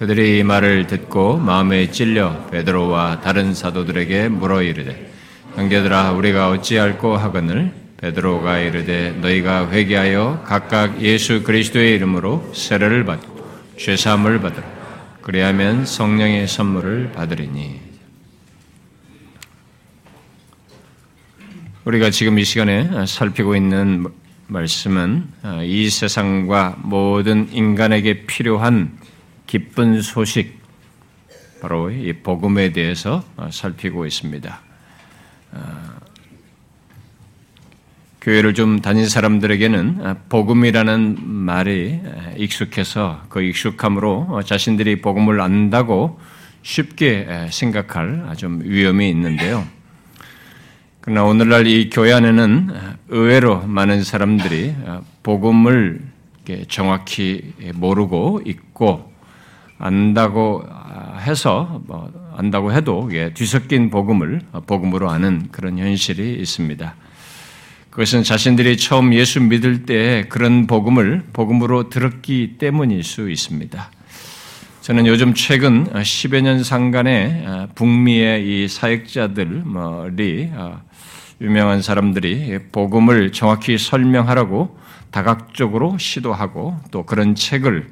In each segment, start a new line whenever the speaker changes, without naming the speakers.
그들이 이 말을 듣고 마음에 찔려 베드로와 다른 사도들에게 물어 이르되 형제들아 우리가 어찌할꼬 하거늘 베드로가 이르되 너희가 회개하여 각각 예수 그리스도의 이름으로 세례를 받고 죄 사함을 받으라. 그리하면 성령의 선물을 받으리니. 우리가 지금 이 시간에 살피고 있는 말씀은 이 세상과 모든 인간에게 필요한 기쁜 소식, 바로 이 복음에 대해서 살피고 있습니다. 교회를 좀 다닌 사람들에게는 복음이라는 말이 익숙해서 그 익숙함으로 자신들이 복음을 안다고 쉽게 생각할 좀 위험이 있는데요. 그러나 오늘날 이 교회 안에는 의외로 많은 사람들이 복음을 정확히 모르고 있고 안다고 해서 뭐 안다고 해도 뒤섞인 복음을 복음으로 아는 그런 현실이 있습니다. 그것은 자신들이 처음 예수 믿을 때 그런 복음을 복음으로 들었기 때문일 수 있습니다. 저는 요즘 최근 10여 년 상간에 북미의 이 사역자들이 유명한 사람들이 복음을 정확히 설명하라고 다각적으로 시도하고 또 그런 책을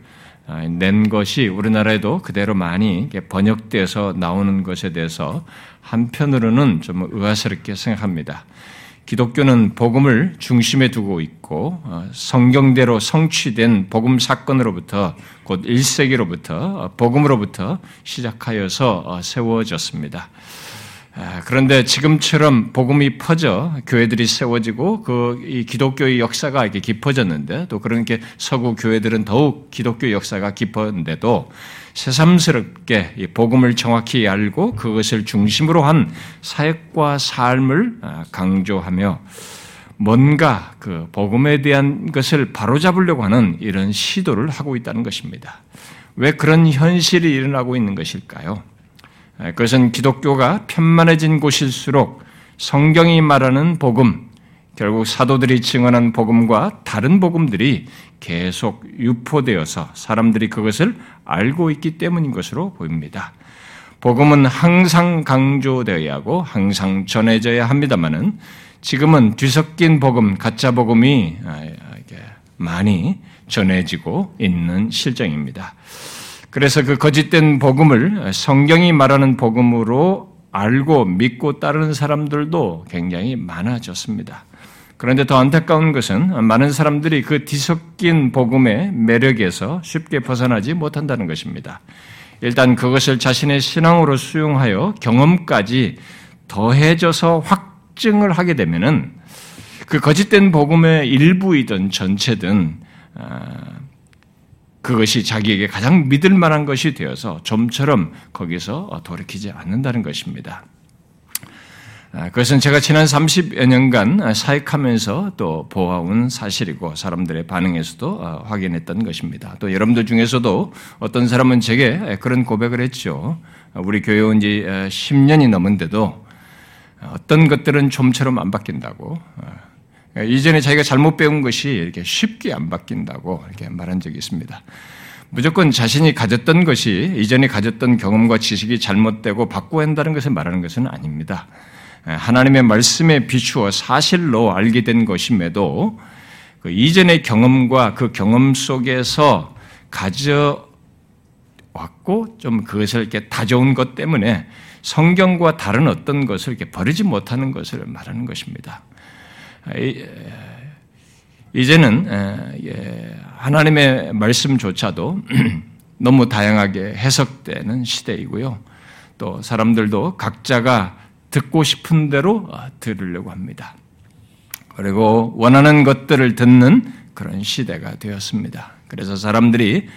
낸 것이 우리나라에도 그대로 많이 번역돼서 나오는 것에 대해서 한편으로는 좀 의아스럽게 생각합니다. 기독교는 복음을 중심에 두고 있고 어, 성경대로 성취된 복음 사건으로부터 곧 1세기로부터 복음으로부터 시작하여서 어, 세워졌습니다. 아, 그런데 지금처럼 복음이 퍼져 교회들이 세워지고 그 기독교의 역사가 이렇게 깊어졌는데 또 그런 게 서구 교회들은 더욱 기독교 역사가 깊었는데도 새삼스럽게 복음을 정확히 알고 그것을 중심으로 한 사역과 삶을 아, 강조하며 뭔가 그 복음에 대한 것을 바로잡으려고 하는 이런 시도를 하고 있다는 것입니다. 왜 그런 현실이 일어나고 있는 것일까요? 그것은 기독교가 편만해진 곳일수록 성경이 말하는 복음, 결국 사도들이 증언한 복음과 다른 복음들이 계속 유포되어서 사람들이 그것을 알고 있기 때문인 것으로 보입니다. 복음은 항상 강조되어야 하고 항상 전해져야 합니다만은 지금은 뒤섞인 복음, 가짜 복음이 아, 많이 전해지고 있는 실정입니다. 그래서 그 거짓된 복음을 성경이 말하는 복음으로 알고 믿고 따르는 사람들도 굉장히 많아졌습니다. 그런데 더 안타까운 것은 많은 사람들이 그 뒤섞인 복음의 매력에서 쉽게 벗어나지 못한다는 것입니다. 일단 그것을 자신의 신앙으로 수용하여 경험까지 더해져서 확증을 하게 되면은 그 거짓된 복음의 일부이든 전체든 아, 그것이 자기에게 가장 믿을 만한 것이 되어서 좀처럼 거기서 돌이키지 않는다는 것입니다. 아, 그것은 제가 지난 30여 년간 사역하면서 또 보아온 사실이고 사람들의 반응에서도 어, 확인했던 것입니다. 또 여러분들 중에서도 어떤 사람은 제게 그런 고백을 했죠. 우리 교회 온 지 10년이 어, 넘은데도 어떤 것들은 좀처럼 안 바뀐다고. 어, 이전에 자기가 잘못 배운 것이 이렇게 쉽게 안 바뀐다고 이렇게 말한 적이 있습니다. 무조건 자신이 가졌던 것이 이전에 가졌던 경험과 지식이 잘못되고 바꿔야 한다는 것을 말하는 것은 아닙니다. 하나님의 말씀에 비추어 사실로 알게 된 것임에도 그 이전의 경험과 그 경험 속에서 가져왔고 좀 그것을 이렇게 다져온 것 때문에 성경과 다른 어떤 것을 이렇게 버리지 못하는 것을 말하는 것입니다. 이제는 예, 하나님의 말씀조차도 너무 다양하게 해석되는 시대이고요. 또 사람들도 각자가 듣고 싶은 대로 어, 들으려고 합니다. 그리고 원하는 것들을 듣는 그런 시대가 되었습니다. 그래서 사람들이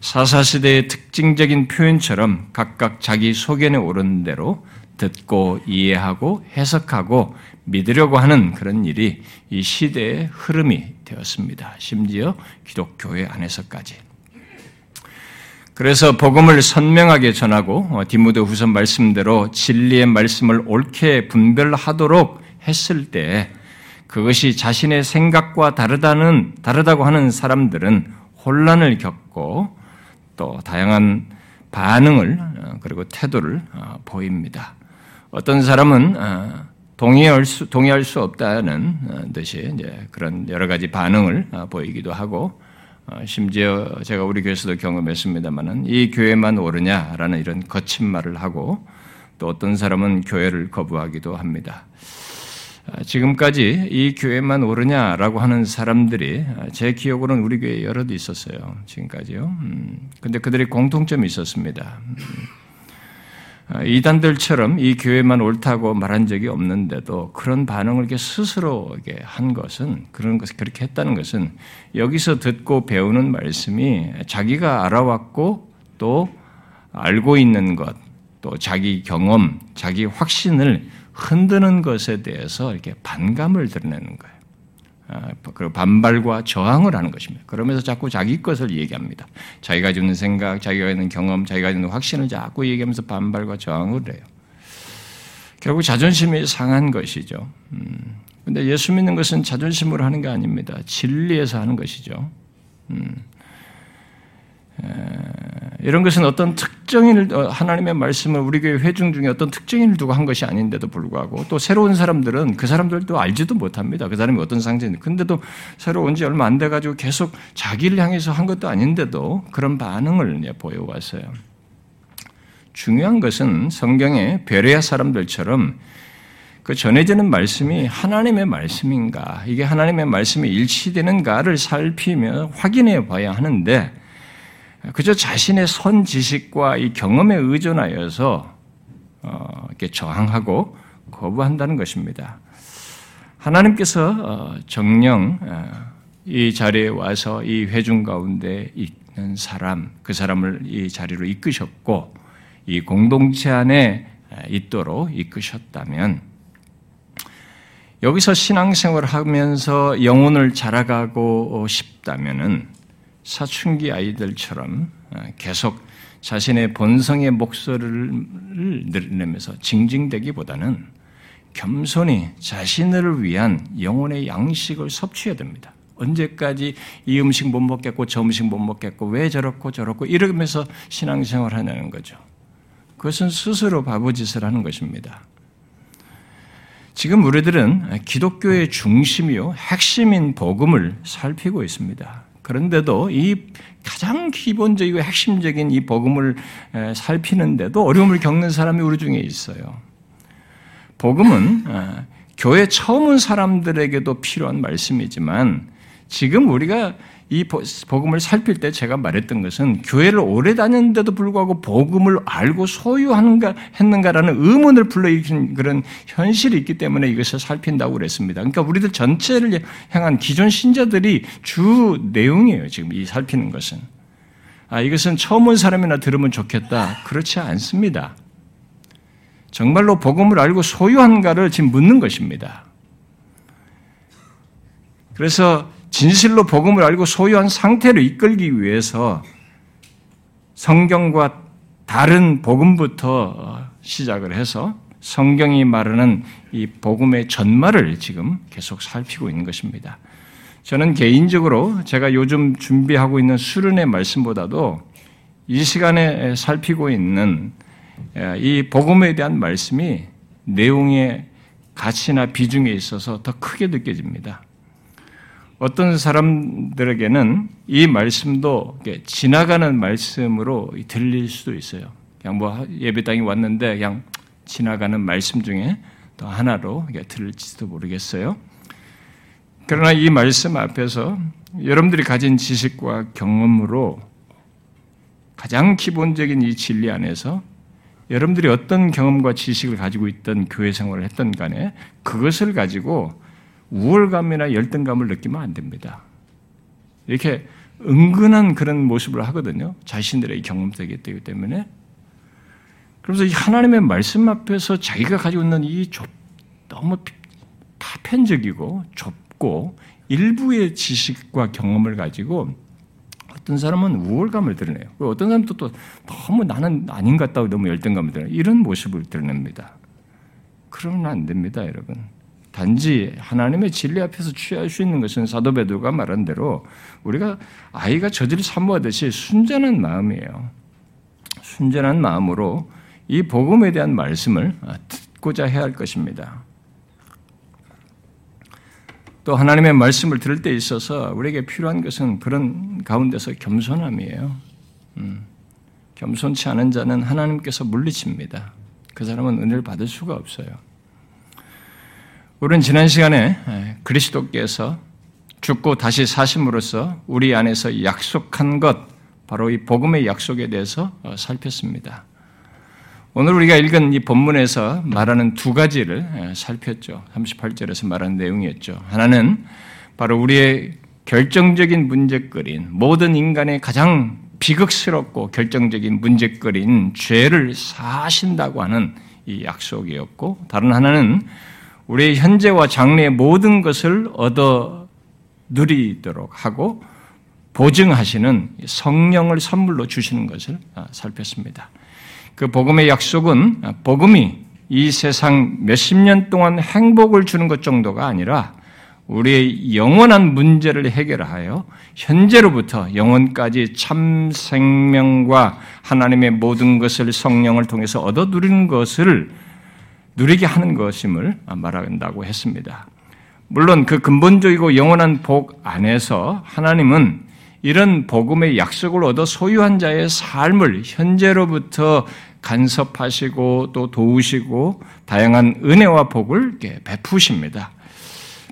사사시대의 특징적인 표현처럼 각각 자기 소견에 오른 대로 듣고 이해하고 해석하고 믿으려고 하는 그런 일이 이 시대의 흐름이 되었습니다. 심지어 기독교회 안에서까지. 그래서 복음을 선명하게 전하고 어, 디모데 후서 말씀대로 진리의 말씀을 옳게 분별하도록 했을 때 그것이 자신의 생각과 다르다는 다르다고 하는 사람들은 혼란을 겪고 또 다양한 반응을 그리고 태도를 보입니다. 어떤 사람은 동의할 수, 동의할 수 없다는 듯이 그런 여러 가지 반응을 보이기도 하고 어, 심지어 제가 우리 교회에서도 경험했습니다만은 이 교회만 오르냐라는 이런 거친 말을 하고 또 어떤 사람은 교회를 거부하기도 합니다. 아, 지금까지 이 교회만 오르냐라고 하는 사람들이 아, 제 기억으로는 우리 교회에 여럿 있었어요. 지금까지요. 음, 근데 그들이 공통점이 있었습니다. 음, 아, 이단들처럼 이 교회만 옳다고 말한 적이 없는데도 그런 반응을 이렇게 스스로 한 것은 그런 것을 그렇게 했다는 것은 여기서 듣고 배우는 말씀이 자기가 알아왔고 또 알고 있는 것, 또 자기 경험, 자기 확신을 흔드는 것에 대해서 이렇게 반감을 드러내는 거예요. 아, 그리고 반발과 저항을 하는 것입니다. 그러면서 자꾸 자기 것을 얘기합니다. 자기가 주는 생각, 자기가 있는 경험, 자기가 있는 확신을 자꾸 얘기하면서 반발과 저항을 해요. 결국 자존심이 상한 것이죠. 음. 근데 예수 믿는 것은 자존심으로 하는 게 아닙니다. 진리에서 하는 것이죠. 음. 이런 것은 어떤 특정인을 어, 하나님의 말씀을 우리 교회 회중 중에 어떤 특정인을 두고 한 것이 아닌데도 불구하고 또 새로운 사람들은 그 사람들도 알지도 못합니다. 그 사람이 어떤 상징인지. 근데도 새로 온 지 얼마 안 돼 가지고 계속 자기를 향해서 한 것도 아닌데도 그런 반응을 보여 왔어요. 중요한 것은 성경의 베레아 사람들처럼 그 전해지는 말씀이 하나님의 말씀인가, 이게 하나님의 말씀이 일치되는가를 살피며 확인해 봐야 하는데 그저 자신의 선 지식과 이 경험에 의존하여서 어, 이렇게 저항하고 거부한다는 것입니다. 하나님께서 어, 정령 어, 이 자리에 와서 이 회중 가운데 있는 사람, 그 사람을 이 자리로 이끄셨고 이 공동체 안에 있도록 이끄셨다면 여기서 신앙생활을 하면서 영혼을 자라가고 싶다면은 사춘기 아이들처럼 어, 계속 자신의 본성의 목소리를 내면서 징징대기보다는 겸손히 자신을 위한 영혼의 양식을 섭취해야 됩니다. 언제까지 이 음식 못 먹겠고 저 음식 못 먹겠고 왜 저렇고 저렇고 이러면서 신앙생활 하냐는 거죠. 그것은 스스로 바보짓을 하는 것입니다. 지금 우리들은 기독교의 중심이요 핵심인 복음을 살피고 있습니다. 그런데도 이 가장 기본적이고 핵심적인 이 복음을 살피는데도 어려움을 겪는 사람이 우리 중에 있어요. 복음은 교회 처음 온 사람들에게도 필요한 말씀이지만 지금 우리가 이 복음을 살필 때 제가 말했던 것은 교회를 오래 다녔는데도 불구하고 복음을 알고 소유하는가 했는가라는 의문을 불러일으킨 그런 현실이 있기 때문에 이것을 살핀다고 그랬습니다. 그러니까 우리들 전체를 향한 기존 신자들이 주 내용이에요. 지금 이 살피는 것은. 아, 이것은 처음 온 사람이나 들으면 좋겠다. 그렇지 않습니다. 정말로 복음을 알고 소유한가를 지금 묻는 것입니다. 그래서 진실로 복음을 알고 소유한 상태로 이끌기 위해서 성경과 다른 복음부터 시작을 해서 성경이 말하는 이 복음의 전말을 지금 계속 살피고 있는 것입니다. 저는 개인적으로 제가 요즘 준비하고 있는 수련의 말씀보다도 이 시간에 살피고 있는 이 복음에 대한 말씀이 내용의 가치나 비중에 있어서 더 크게 느껴집니다. 어떤 사람들에게는 이 말씀도 지나가는 말씀으로 들릴 수도 있어요. 그냥 뭐 예배당에 왔는데 그냥 지나가는 말씀 중에 또 하나로 들을지도 모르겠어요. 그러나 이 말씀 앞에서 여러분들이 가진 지식과 경험으로 가장 기본적인 이 진리 안에서 여러분들이 어떤 경험과 지식을 가지고 있던 교회 생활을 했던 간에 그것을 가지고 우월감이나 열등감을 느끼면 안 됩니다. 이렇게 은근한 그런 모습을 하거든요. 자신들의 경험 되기 때문에. 그래서 이 하나님의 말씀 앞에서 자기가 가지고 있는 이 좁, 너무 파편적이고 좁고 일부의 지식과 경험을 가지고 어떤 사람은 우월감을 드러내요. 어떤 사람도 또 너무 나는 아닌 것 같다고 너무 열등감을 드러내요. 이런 모습을 드러냅니다. 그러면 안 됩니다, 여러분. 단지 하나님의 진리 앞에서 취할 수 있는 것은 사도 베드로가 말한 대로 우리가 아이가 저지를 사모하듯이 순전한 마음이에요. 순전한 마음으로 이 복음에 대한 말씀을 듣고자 해야 할 것입니다. 또 하나님의 말씀을 들을 때 있어서 우리에게 필요한 것은 그런 가운데서 겸손함이에요. 음, 겸손치 않은 자는 하나님께서 물리칩니다. 그 사람은 은혜를 받을 수가 없어요. 우리는 지난 시간에 그리스도께서 죽고 다시 사심으로써 우리 안에서 약속한 것, 바로 이 복음의 약속에 대해서 어, 살폈습니다. 오늘 우리가 읽은 이 본문에서 말하는 두 가지를 살폈죠. 38절에서 말하는 내용이었죠. 하나는 바로 우리의 결정적인 문제거리인 모든 인간의 가장 비극스럽고 결정적인 문제거리인 죄를 사신다고 하는 이 약속이었고 다른 하나는 우리의 현재와 장래의 모든 것을 얻어 누리도록 하고 보증하시는 성령을 선물로 주시는 것을 아, 살폈습니다. 그 복음의 약속은 아, 복음이 이 세상 몇십 년 동안 행복을 주는 것 정도가 아니라 우리의 영원한 문제를 해결하여 현재로부터 영원까지 참 생명과 하나님의 모든 것을 성령을 통해서 얻어 누리는 것을 누리게 하는 것임을 말한다고 했습니다. 물론 그 근본적이고 영원한 복 안에서 하나님은 이런 복음의 약속을 얻어 소유한 자의 삶을 현재로부터 간섭하시고 또 도우시고 다양한 은혜와 복을 베푸십니다.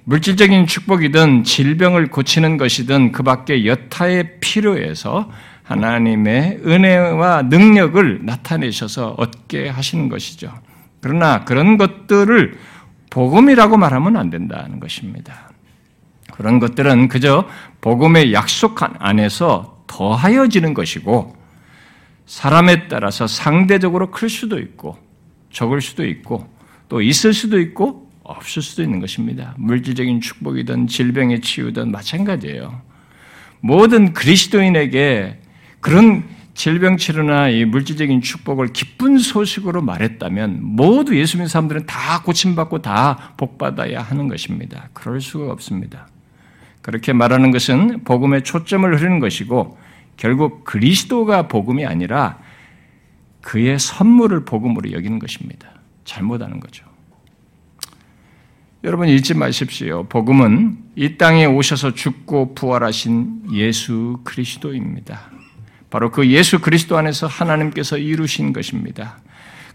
물질적인 축복이든 질병을 고치는 것이든 그 밖에 여타의 필요에서 하나님의 은혜와 능력을 나타내셔서 얻게 하시는 것이죠. 그러나 그런 것들을 복음이라고 말하면 안 된다는 것입니다. 그런 것들은 그저 복음의 약속 안에서 더하여지는 것이고 사람에 따라서 상대적으로 클 수도 있고 적을 수도 있고 또 있을 수도 있고 없을 수도 있는 것입니다. 물질적인 축복이든 질병의 치유든 마찬가지예요. 모든 그리스도인에게 그런 질병 치료나 이 물질적인 축복을 기쁜 소식으로 말했다면 모두 예수 믿는 사람들은 다 고침받고 다 복받아야 하는 것입니다. 그럴 수가 없습니다. 그렇게 말하는 것은 복음에 초점을 흐르는 것이고 결국 그리스도가 복음이 아니라 그의 선물을 복음으로 여기는 것입니다. 잘못하는 거죠. 여러분 잊지 마십시오. 복음은 이 땅에 오셔서 죽고 부활하신 예수 그리스도입니다. 바로 그 예수 그리스도 안에서 하나님께서 이루신 것입니다.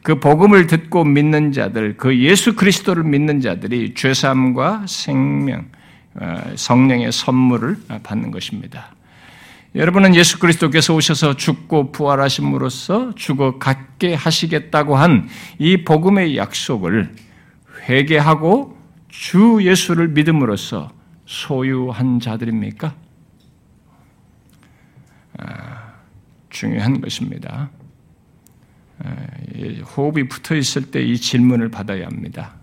그 복음을 듣고 믿는 자들, 그 예수 그리스도를 믿는 자들이 죄사함과 생명, 어, 성령의 선물을 받는 것입니다. 여러분은 예수 그리스도께서 오셔서 죽고 부활하심으로써 죽어 갖게 하시겠다고 한 이 복음의 약속을 회개하고 주 예수를 믿음으로써 소유한 자들입니까? 아, 중요한 것입니다. 호흡이 붙어 있을 때 이 질문을 받아야 합니다.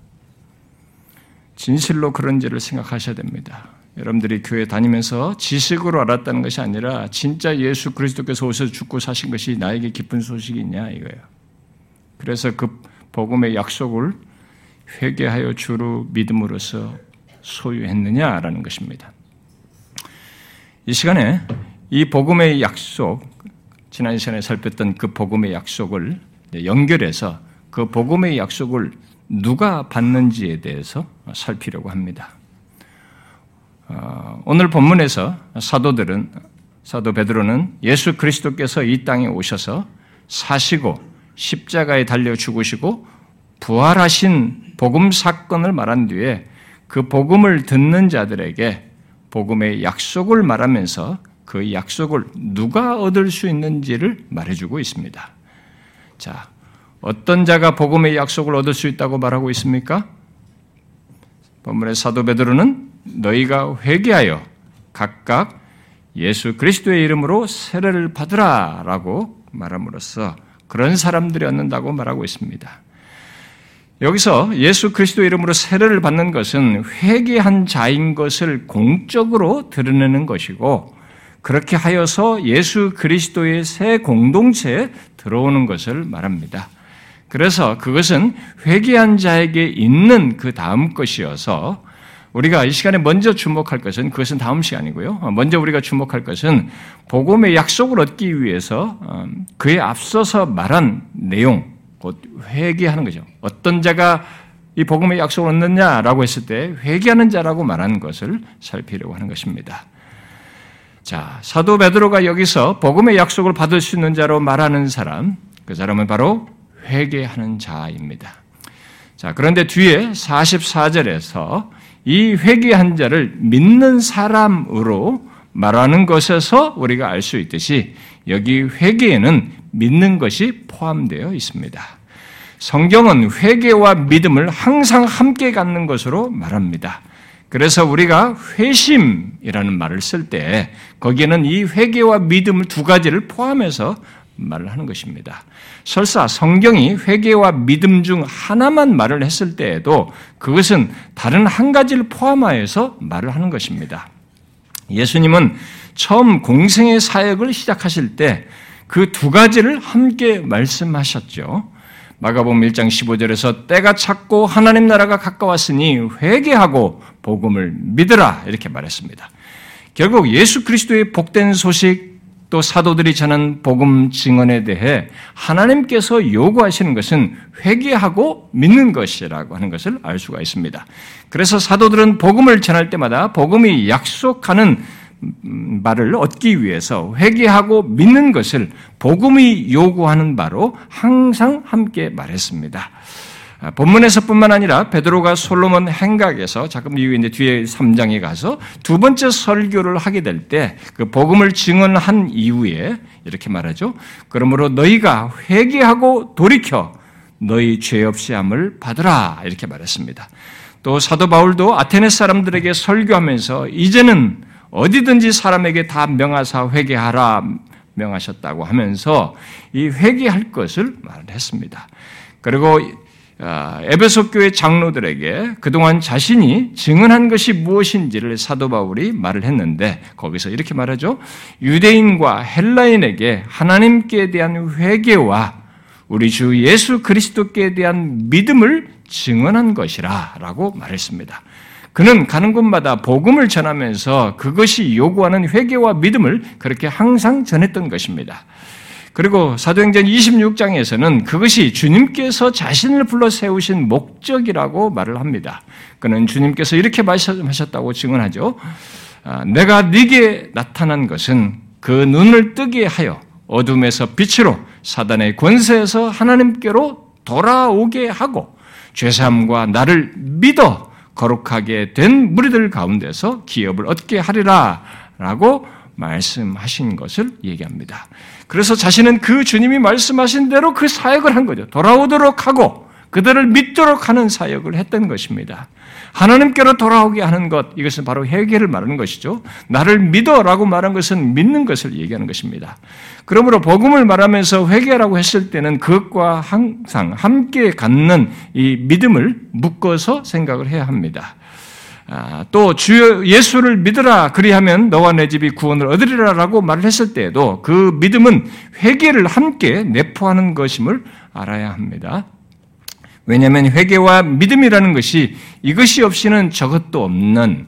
진실로 그런지를 생각하셔야 됩니다. 여러분들이 교회 다니면서 지식으로 알았다는 것이 아니라 진짜 예수 그리스도께서 오셔서 죽고 사신 것이 나에게 기쁜 소식이냐 이거예요. 그래서 그 복음의 약속을 회개하여 주로 믿음으로써 소유했느냐라는 것입니다. 이 시간에 이 복음의 약속, 지난 시간에 살폈던 그 복음의 약속을 연결해서 그 복음의 약속을 누가 받는지에 대해서 살피려고 합니다. 어, 오늘 본문에서 사도들은 사도 베드로는 예수 그리스도께서 이 땅에 오셔서 사시고 십자가에 달려 죽으시고 부활하신 복음 사건을 말한 뒤에 그 복음을 듣는 자들에게 복음의 약속을 말하면서 그 약속을 누가 얻을 수 있는지를 말해주고 있습니다. 자, 어떤 자가 복음의 약속을 얻을 수 있다고 말하고 있습니까? 본문의 사도 베드로는 너희가 회개하여 각각 예수 그리스도의 이름으로 세례를 받으라라고 말함으로써 그런 사람들이 얻는다고 말하고 있습니다. 여기서 예수 그리스도 이름으로 세례를 받는 것은 회개한 자인 것을 공적으로 드러내는 것이고 그렇게 하여서 예수 그리스도의 새 공동체에 들어오는 것을 말합니다. 그래서 그것은 회개한 자에게 있는 그 다음 것이어서 우리가 이 시간에 먼저 주목할 것은 그것은 다음 시간이고요. 먼저 우리가 주목할 것은 복음의 약속을 얻기 위해서 음, 그에 앞서서 말한 내용, 곧 회개하는 거죠. 어떤 자가 이 복음의 약속을 얻느냐라고 했을 때 회개하는 자라고 말하는 것을 살피려고 하는 것입니다. 자, 사도 베드로가 여기서 복음의 약속을 받을 수 있는 자로 말하는 사람, 그 사람은 바로 회개하는 자입니다. 자, 그런데 뒤에 44절에서 이 회개한 자를 믿는 사람으로 말하는 것에서 우리가 알 수 있듯이 여기 회개에는 믿는 것이 포함되어 있습니다. 성경은 회개와 믿음을 항상 함께 갖는 것으로 말합니다. 그래서 우리가 회심이라는 말을 쓸 때 거기에는 이 회개와 믿음을 두 가지를 포함해서 말을 하는 것입니다. 설사 성경이 회개와 믿음 중 하나만 말을 했을 때에도 그것은 다른 한 가지를 포함하여서 말을 하는 것입니다. 예수님은 처음 공생의 사역을 시작하실 때 그 두 가지를 함께 말씀하셨죠. 마가복음 1장 15절에서 때가 찼고 하나님 나라가 가까웠으니 회개하고 복음을 믿으라 이렇게 말했습니다. 결국 예수 그리스도의 복된 소식 또 사도들이 전한 복음 증언에 대해 하나님께서 요구하시는 것은 회개하고 믿는 것이라고 하는 것을 알 수가 있습니다. 그래서 사도들은 복음을 전할 때마다 복음이 약속하는 말을 얻기 위해서 회개하고 믿는 것을 복음이 요구하는 바로 항상 함께 말했습니다. 아, 본문에서뿐만 아니라 베드로가 솔로몬 행각에서 잠깐 이후에 이제 뒤에 3장에 가서 두 번째 설교를 하게 될 때 그 복음을 증언한 이후에 이렇게 말하죠. 그러므로 너희가 회개하고 돌이켜 너희 죄 없이 함을 받으라 이렇게 말했습니다. 또 사도 바울도 아테네 사람들에게 설교하면서 이제는 어디든지 사람에게 다 명하사 회개하라 명하셨다고 하면서 이 회개할 것을 말했습니다. 그리고 아, 에베소 교회 장로들에게 그동안 자신이 증언한 것이 무엇인지를 사도 바울이 말을 했는데 거기서 이렇게 말하죠. 유대인과 헬라인에게 하나님께 대한 회개와 우리 주 예수 그리스도께 대한 믿음을 증언한 것이라라고 말했습니다. 그는 가는 곳마다 복음을 전하면서 그것이 요구하는 회개와 믿음을 그렇게 항상 전했던 것입니다. 그리고 사도행전 26장에서는 그것이 주님께서 자신을 불러 세우신 목적이라고 말을 합니다. 그는 주님께서 이렇게 말씀하셨다고 증언하죠. 아, 내가 네게 나타난 것은 그 눈을 뜨게 하여 어둠에서 빛으로 사단의 권세에서 하나님께로 돌아오게 하고 죄사함과 나를 믿어 거룩하게 된 무리들 가운데서 기업을 얻게 하리라 라고 말씀하신 것을 얘기합니다. 그래서 자신은 그 주님이 말씀하신 대로 그 사역을 한 거죠. 돌아오도록 하고 그들을 믿도록 하는 사역을 했던 것입니다. 하나님께로 돌아오게 하는 것, 이것은 바로 회개를 말하는 것이죠. 나를 믿어라고 말한 것은 믿는 것을 얘기하는 것입니다. 그러므로 복음을 말하면서 회개라고 했을 때는 그것과 항상 함께 갖는 이 믿음을 묶어서 생각을 해야 합니다. 아, 또주 예수를 믿으라 그리하면 너와 내 집이 구원을 얻으리라라고 말을 했을 때에도 그 믿음은 회개를 함께 내포하는 것임을 알아야 합니다. 왜냐하면 회개와 믿음이라는 것이 이것이 없이는 저것도 없는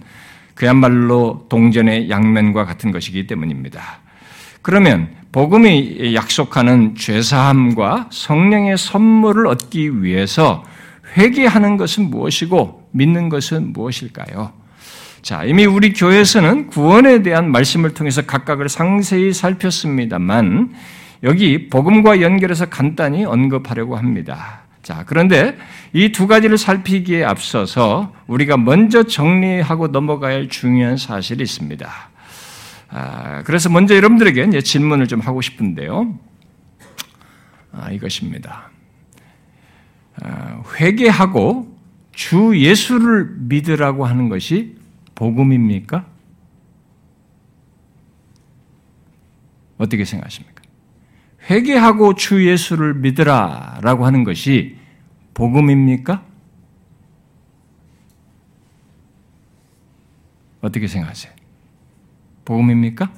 그야말로 동전의 양면과 같은 것이기 때문입니다. 그러면 복음이 약속하는 죄사함과 성령의 선물을 얻기 위해서 회개하는 것은 무엇이고 믿는 것은 무엇일까요? 자, 이미 우리 교회에서는 구원에 대한 말씀을 통해서 각각을 상세히 살폈습니다만 여기 복음과 연결해서 간단히 언급하려고 합니다. 자, 그런데 이 두 가지를 살피기에 앞서서 우리가 먼저 정리하고 넘어가야 할 중요한 사실이 있습니다. 아, 그래서 먼저 여러분들에게 질문을 좀 하고 싶은데요. 아, 이것입니다. 아, 회개하고 주 예수를 믿으라고 하는 것이 복음입니까? 어떻게 생각하십니까? 회개하고 주 예수를 믿으라라고 하는 것이 복음입니까? 어떻게 생각하세요? 복음입니까?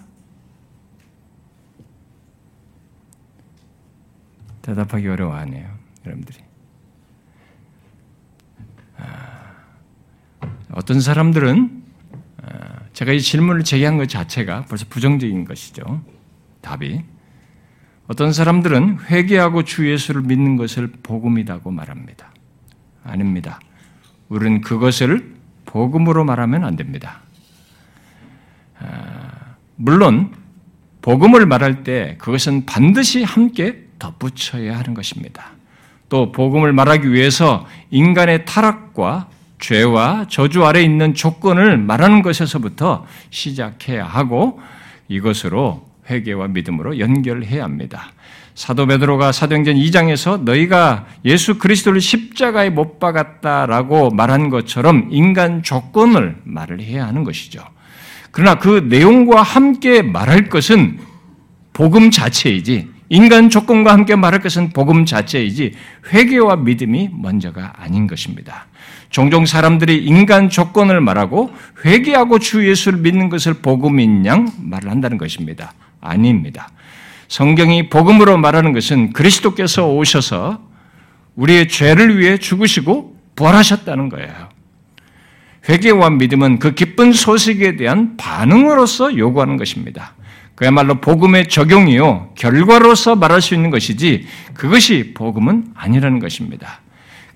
대답하기 어려워하네요, 여러분들이. 어떤 사람들은 어, 제가 이 질문을 제기한 것 자체가 벌써 부정적인 것이죠. 답이 어떤 사람들은 회개하고 주 예수를 믿는 것을 복음이라고 말합니다. 아닙니다. 우리는 그것을 복음으로 말하면 안 됩니다. 아, 물론 복음을 말할 때 그것은 반드시 함께 덧붙여야 하는 것입니다. 또 복음을 말하기 위해서 인간의 타락과 죄와 저주 아래 있는 조건을 말하는 것에서부터 시작해야 하고 이것으로 회개와 믿음으로 연결해야 합니다. 사도 베드로가 사도행전 2장에서 너희가 예수 그리스도를 십자가에 못 박았다라고 말한 것처럼 인간 조건을 말을 해야 하는 것이죠. 그러나 그 내용과 함께 말할 것은 복음 자체이지 인간 조건과 함께 말할 것은 복음 자체이지 회개와 믿음이 먼저가 아닌 것입니다. 종종 사람들이 인간 조건을 말하고 회개하고 주 예수를 믿는 것을 복음인 양 말을 한다는 것입니다. 아닙니다. 성경이 복음으로 말하는 것은 그리스도께서 오셔서 우리의 죄를 위해 죽으시고 부활하셨다는 거예요. 회개와 믿음은 그 기쁜 소식에 대한 반응으로서 요구하는 것입니다. 그야말로 복음의 적용이요, 결과로서 말할 수 있는 것이지, 그것이 복음은 아니라는 것입니다.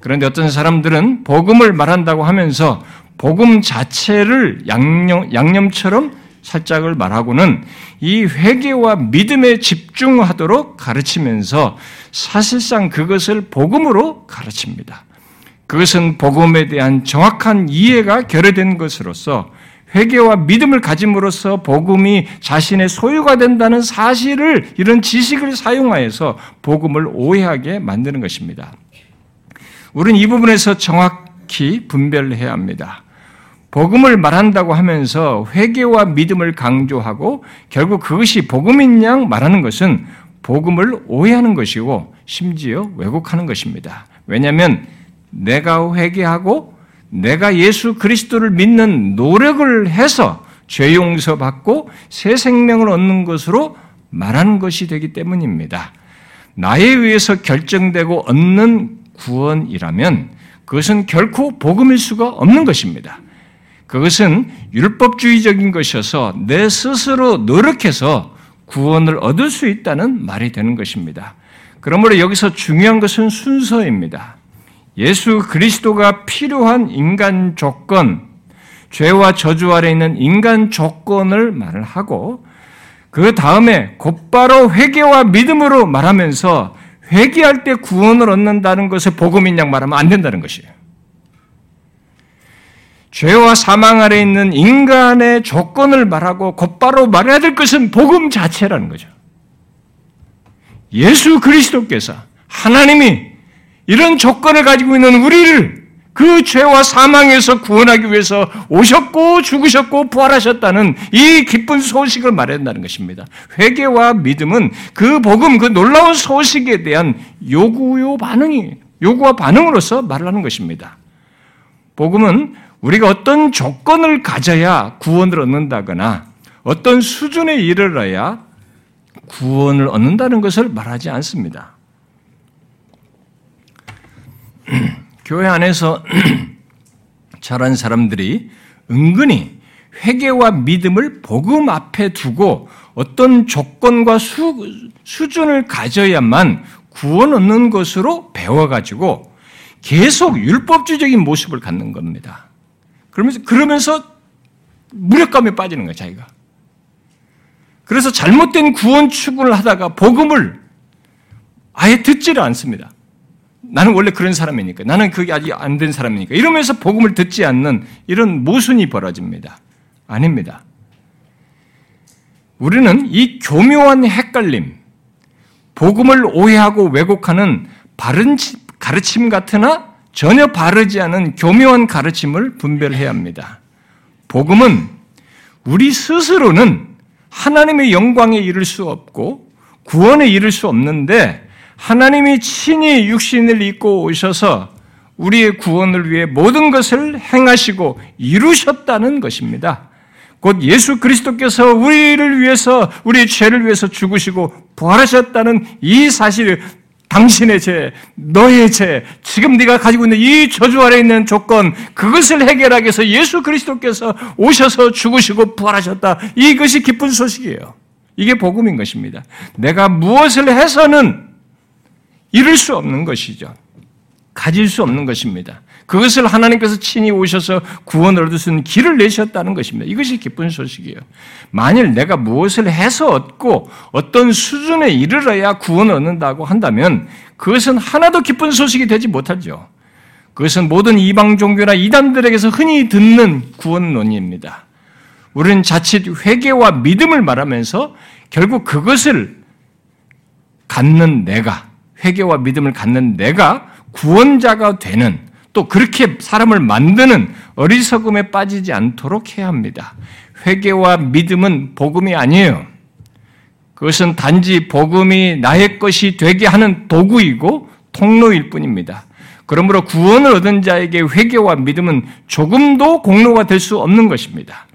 그런데 어떤 사람들은 복음을 말한다고 하면서 복음 자체를 양념, 양념처럼 살짝을 말하고는 이 회개와 믿음에 집중하도록 가르치면서 사실상 그것을 복음으로 가르칩니다. 그것은 복음에 대한 정확한 이해가 결여된 것으로서 회개와 믿음을 가짐으로써 복음이 자신의 소유가 된다는 사실을 이런 지식을 사용하여서 복음을 오해하게 만드는 것입니다. 우리는 이 부분에서 정확히 분별해야 합니다. 복음을 말한다고 하면서 회개와 믿음을 강조하고 결국 그것이 복음인 양 말하는 것은 복음을 오해하는 것이고 심지어 왜곡하는 것입니다. 왜냐하면 내가 회개하고 내가 예수 그리스도를 믿는 노력을 해서 죄 용서 받고 새 생명을 얻는 것으로 말하는 것이 되기 때문입니다. 나에 의해서 결정되고 얻는 구원이라면 그것은 결코 복음일 수가 없는 것입니다. 그것은 율법주의적인 것이어서 내 스스로 노력해서 구원을 얻을 수 있다는 말이 되는 것입니다. 그러므로 여기서 중요한 것은 순서입니다. 예수 그리스도가 필요한 인간 조건, 죄와 저주 아래 있는 인간 조건을 말을 하고 그 다음에 곧바로 회개와 믿음으로 말하면서 회개할 때 구원을 얻는다는 것을 복음인 양 말하면 안 된다는 것이에요. 죄와 사망 아래 있는 인간의 조건을 말하고 곧바로 말해야 될 것은 복음 자체라는 거죠. 예수 그리스도께서 하나님이 이런 조건을 가지고 있는 우리를 그 죄와 사망에서 구원하기 위해서 오셨고 죽으셨고 부활하셨다는 이 기쁜 소식을 말한다는 것입니다. 회개와 믿음은 그 복음, 그 놀라운 소식에 대한 요구요 반응이 요구와 반응으로서 말을 하는 것입니다. 복음은 우리가 어떤 조건을 가져야 구원을 얻는다거나 어떤 수준에 이르러야 구원을 얻는다는 것을 말하지 않습니다. 교회 안에서 자란 사람들이 은근히 회개와 믿음을 복음 앞에 두고 어떤 조건과 수, 수준을 가져야만 구원 얻는 것으로 배워가지고 계속 율법주의적인 모습을 갖는 겁니다. 그러면서, 그러면서 무력감에 빠지는 거예요, 자기가. 그래서 잘못된 구원 추구를 하다가 복음을 아예 듣지를 않습니다. 나는 원래 그런 사람이니까. 나는 그게 아직 안 된 사람이니까. 이러면서 복음을 듣지 않는 이런 모순이 벌어집니다. 아닙니다. 우리는 이 교묘한 헷갈림, 복음을 오해하고 왜곡하는 바른 가르침 같으나 전혀 바르지 않은 교묘한 가르침을 분별해야 합니다. 복음은 우리 스스로는 하나님의 영광에 이를 수 없고 구원에 이를 수 없는데 하나님이 친히 육신을 입고 오셔서 우리의 구원을 위해 모든 것을 행하시고 이루셨다는 것입니다. 곧 예수 그리스도께서 우리를 위해서 우리의 죄를 위해서 죽으시고 부활하셨다는 이 사실을 당신의 죄, 너의 죄, 지금 네가 가지고 있는 이 저주 아래 있는 조건, 그것을 해결하기 위해서 예수 그리스도께서 오셔서 죽으시고 부활하셨다. 이것이 기쁜 소식이에요. 이게 복음인 것입니다. 내가 무엇을 해서는 이룰 수 없는 것이죠. 가질 수 없는 것입니다. 그것을 하나님께서 친히 오셔서 구원을 얻을 수 있는 길을 내셨다는 것입니다. 이것이 기쁜 소식이에요. 만일 내가 무엇을 해서 얻고 어떤 수준에 이르러야 구원을 얻는다고 한다면 그것은 하나도 기쁜 소식이 되지 못하죠. 그것은 모든 이방 종교나 이단들에게서 흔히 듣는 구원론입니다. 우리는 자칫 회개와 믿음을 말하면서 결국 그것을 갖는 내가, 회개와 믿음을 갖는 내가 구원자가 되는 또 그렇게 사람을 만드는 어리석음에 빠지지 않도록 해야 합니다. 회개와 믿음은 복음이 아니에요. 그것은 단지 복음이 나의 것이 되게 하는 도구이고 통로일 뿐입니다. 그러므로 구원을 얻은 자에게 회개와 믿음은 조금도 공로가 될 수 없는 것입니다.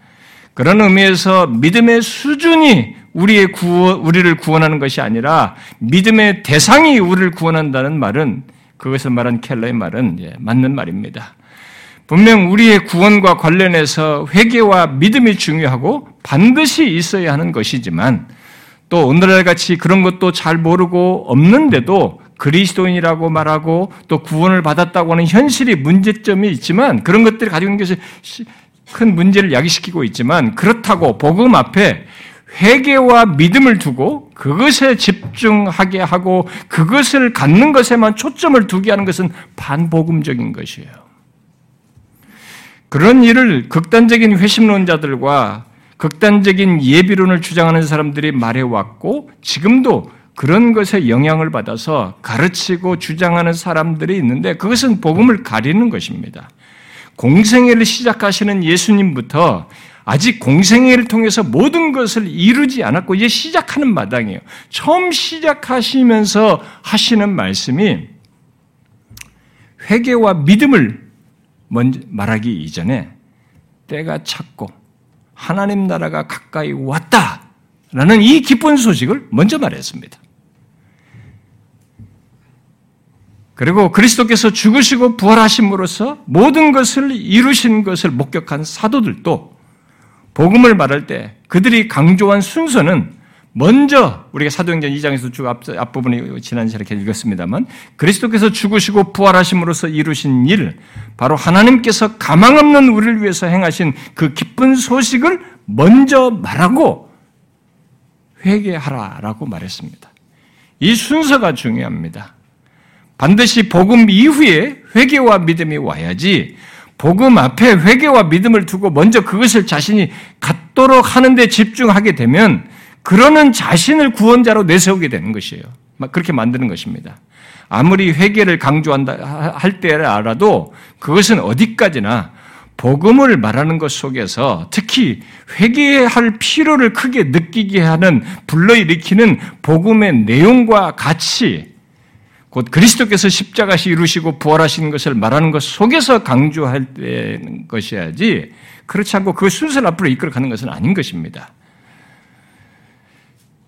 그런 의미에서 믿음의 수준이 우리의 구원, 우리를 구원하는 것이 아니라 믿음의 대상이 우리를 구원한다는 말은 그것을 말한 켈러의 말은 예, 맞는 말입니다. 분명 우리의 구원과 관련해서 회개와 믿음이 중요하고 반드시 있어야 하는 것이지만 또 오늘날 같이 그런 것도 잘 모르고 없는데도 그리스도인이라고 말하고 또 구원을 받았다고 하는 현실이 문제점이 있지만 그런 것들이 가지고 있는 것이 큰 문제를 야기시키고 있지만 그렇다고 복음 앞에 회개와 믿음을 두고 그것에 집중하게 하고 그것을 갖는 것에만 초점을 두게 하는 것은 반복음적인 것이에요. 그런 일을 극단적인 회심론자들과 극단적인 예비론을 주장하는 사람들이 말해왔고 지금도 그런 것에 영향을 받아서 가르치고 주장하는 사람들이 있는데 그것은 복음을 가리는 것입니다. 공생애를 시작하시는 예수님부터 아직 공생애를 통해서 모든 것을 이루지 않았고 이제 시작하는 마당이에요. 처음 시작하시면서 하시는 말씀이 회개와 믿음을 먼저 말하기 이전에 때가 찼고 하나님 나라가 가까이 왔다라는 이 기쁜 소식을 먼저 말했습니다. 그리고 그리스도께서 죽으시고 부활하심으로써 모든 것을 이루신 것을 목격한 사도들도 복음을 말할 때 그들이 강조한 순서는 먼저 우리가 사도행전 2장에서 쭉 앞, 앞부분에 지난 시간에 읽었습니다만 그리스도께서 죽으시고 부활하심으로써 이루신 일 바로 하나님께서 가망 없는 우리를 위해서 행하신 그 기쁜 소식을 먼저 말하고 회개하라라고 말했습니다. 이 순서가 중요합니다. 반드시 복음 이후에 회개와 믿음이 와야지 복음 앞에 회개와 믿음을 두고 먼저 그것을 자신이 갖도록 하는데 집중하게 되면 그러는 자신을 구원자로 내세우게 되는 것이에요. 그렇게 만드는 것입니다. 아무리 회개를 강조한다 할 때라도 그것은 어디까지나 복음을 말하는 것 속에서 특히 회개할 필요를 크게 느끼게 하는 불러일으키는 복음의 내용과 같이 곧 그리스도께서 십자가시 이루시고 부활하신 것을 말하는 것 속에서 강조할 것이야지 그렇지 않고 그 순서를 앞으로 이끌어가는 것은 아닌 것입니다.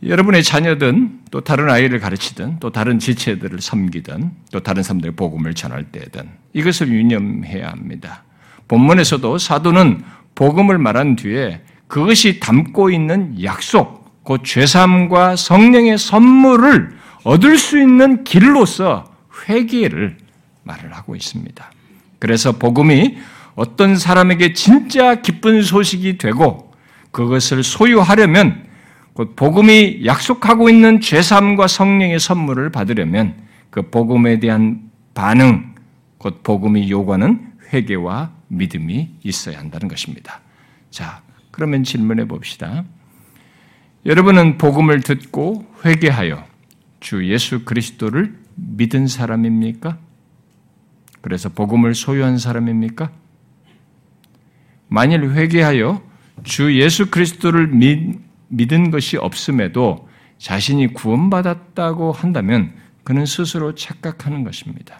여러분의 자녀든 또 다른 아이를 가르치든 또 다른 지체들을 섬기든 또 다른 사람들의 복음을 전할 때든 이것을 유념해야 합니다. 본문에서도 사도는 복음을 말한 뒤에 그것이 담고 있는 약속, 곧 죄삼과 성령의 선물을 얻을 수 있는 길로서 회개를 말을 하고 있습니다. 그래서 복음이 어떤 사람에게 진짜 기쁜 소식이 되고 그것을 소유하려면 곧 복음이 약속하고 있는 죄삼과 성령의 선물을 받으려면 그 복음에 대한 반응, 곧 복음이 요구하는 회개와 믿음이 있어야 한다는 것입니다. 자, 그러면 질문해 봅시다. 여러분은 복음을 듣고 회개하여 주 예수 그리스도를 믿은 사람입니까? 그래서 복음을 소유한 사람입니까? 만일 회개하여 주 예수 그리스도를 믿, 믿은 것이 없음에도 자신이 구원받았다고 한다면 그는 스스로 착각하는 것입니다.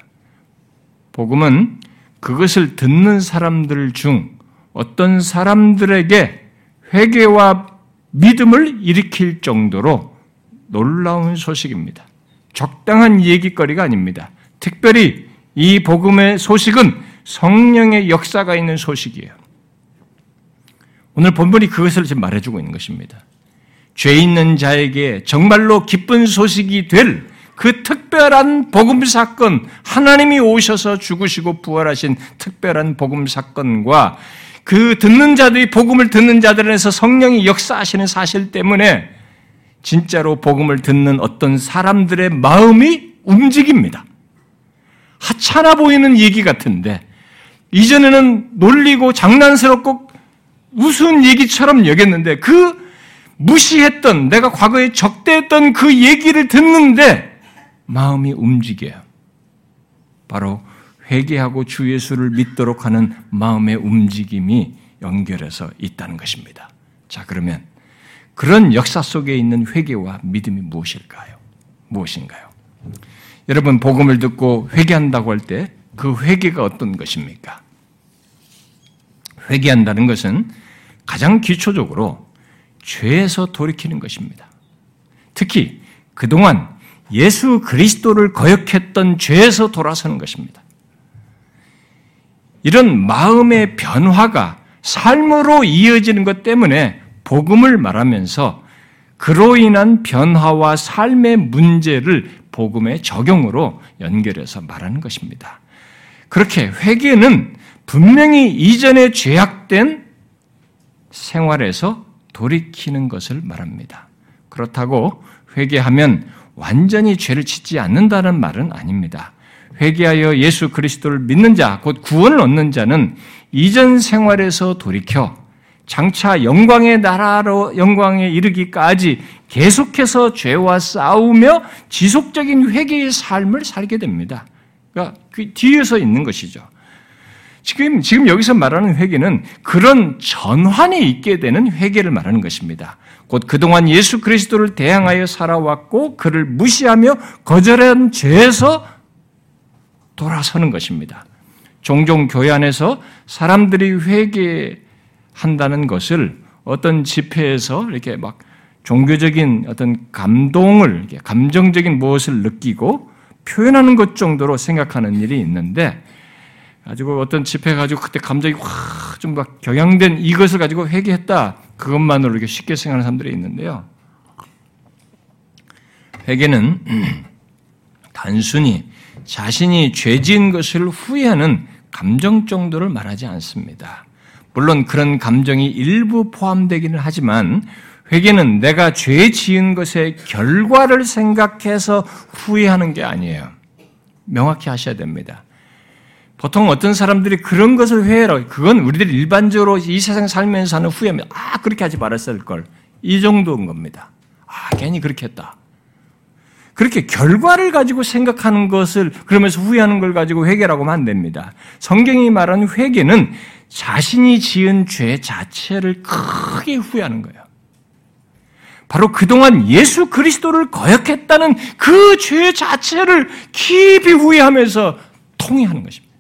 복음은 그것을 듣는 사람들 중 어떤 사람들에게 회개와 믿음을 일으킬 정도로 놀라운 소식입니다. 적당한 얘기거리가 아닙니다. 특별히 이 복음의 소식은 성령의 역사가 있는 소식이에요. 오늘 본문이 그것을 지금 말해주고 있는 것입니다. 죄 있는 자에게 정말로 기쁜 소식이 될 그 특별한 복음 사건, 하나님이 오셔서 죽으시고 부활하신 특별한 복음 사건과 그 듣는 자들이 복음을 듣는 자들에서 성령이 역사하시는 사실 때문에 진짜로 복음을 듣는 어떤 사람들의 마음이 움직입니다. 하찮아 보이는 얘기 같은데 이전에는 놀리고 장난스럽고 우스운 얘기처럼 여겼는데 그 무시했던 내가 과거에 적대했던 그 얘기를 듣는데 마음이 움직여요. 바로 회개하고 주 예수를 믿도록 하는 마음의 움직임이 연결해서 있다는 것입니다. 자, 그러면 그런 역사 속에 있는 회개와 믿음이 무엇일까요? 무엇인가요? 여러분 복음을 듣고 회개한다고 할 때 그 회개가 어떤 것입니까? 회개한다는 것은 가장 기초적으로 죄에서 돌이키는 것입니다. 특히 그동안 예수 그리스도를 거역했던 죄에서 돌아서는 것입니다. 이런 마음의 변화가 삶으로 이어지는 것 때문에 복음을 말하면서 그로 인한 변화와 삶의 문제를 복음의 적용으로 연결해서 말하는 것입니다. 그렇게 회개는 분명히 이전에 죄악된 생활에서 돌이키는 것을 말합니다. 그렇다고 회개하면 완전히 죄를 짓지 않는다는 말은 아닙니다. 회개하여 예수 그리스도를 믿는 자, 곧 구원을 얻는 자는 이전 생활에서 돌이켜 장차 영광의 나라로 영광에 이르기까지 계속해서 죄와 싸우며 지속적인 회개의 삶을 살게 됩니다. 그러니까 그 뒤에서 있는 것이죠. 지금, 지금 여기서 말하는 회개는 그런 전환이 있게 되는 회개를 말하는 것입니다. 곧 그동안 예수 그리스도를 대항하여 살아왔고 그를 무시하며 거절한 죄에서 돌아서는 것입니다. 종종 교회 안에서 사람들이 회개 한다는 것을 어떤 집회에서 이렇게 막 종교적인 어떤 감동을, 감정적인 무엇을 느끼고 표현하는 것 정도로 생각하는 일이 있는데 가지고 어떤 집회 가지고 그때 감정이 확 좀 막 경향된 이것을 가지고 회개했다. 그것만으로 이렇게 쉽게 생각하는 사람들이 있는데요. 회개는 단순히 자신이 죄 지은 것을 후회하는 감정 정도를 말하지 않습니다. 물론 그런 감정이 일부 포함되기는 하지만 회개는 내가 죄 지은 것의 결과를 생각해서 후회하는 게 아니에요. 명확히 하셔야 됩니다. 보통 어떤 사람들이 그런 것을 회해라. 그건 우리들이 일반적으로 이 세상 살면서 하는 후회면 아 그렇게 하지 말았을 걸. 이 정도인 겁니다. 아 괜히 그렇게 했다. 그렇게 결과를 가지고 생각하는 것을 그러면서 후회하는 걸 가지고 회개라고 하면 안 됩니다. 성경이 말하는 회개는 자신이 지은 죄 자체를 크게 후회하는 거예요. 바로 그동안 예수 그리스도를 거역했다는 그 죄 자체를 깊이 후회하면서 통회하는 것입니다.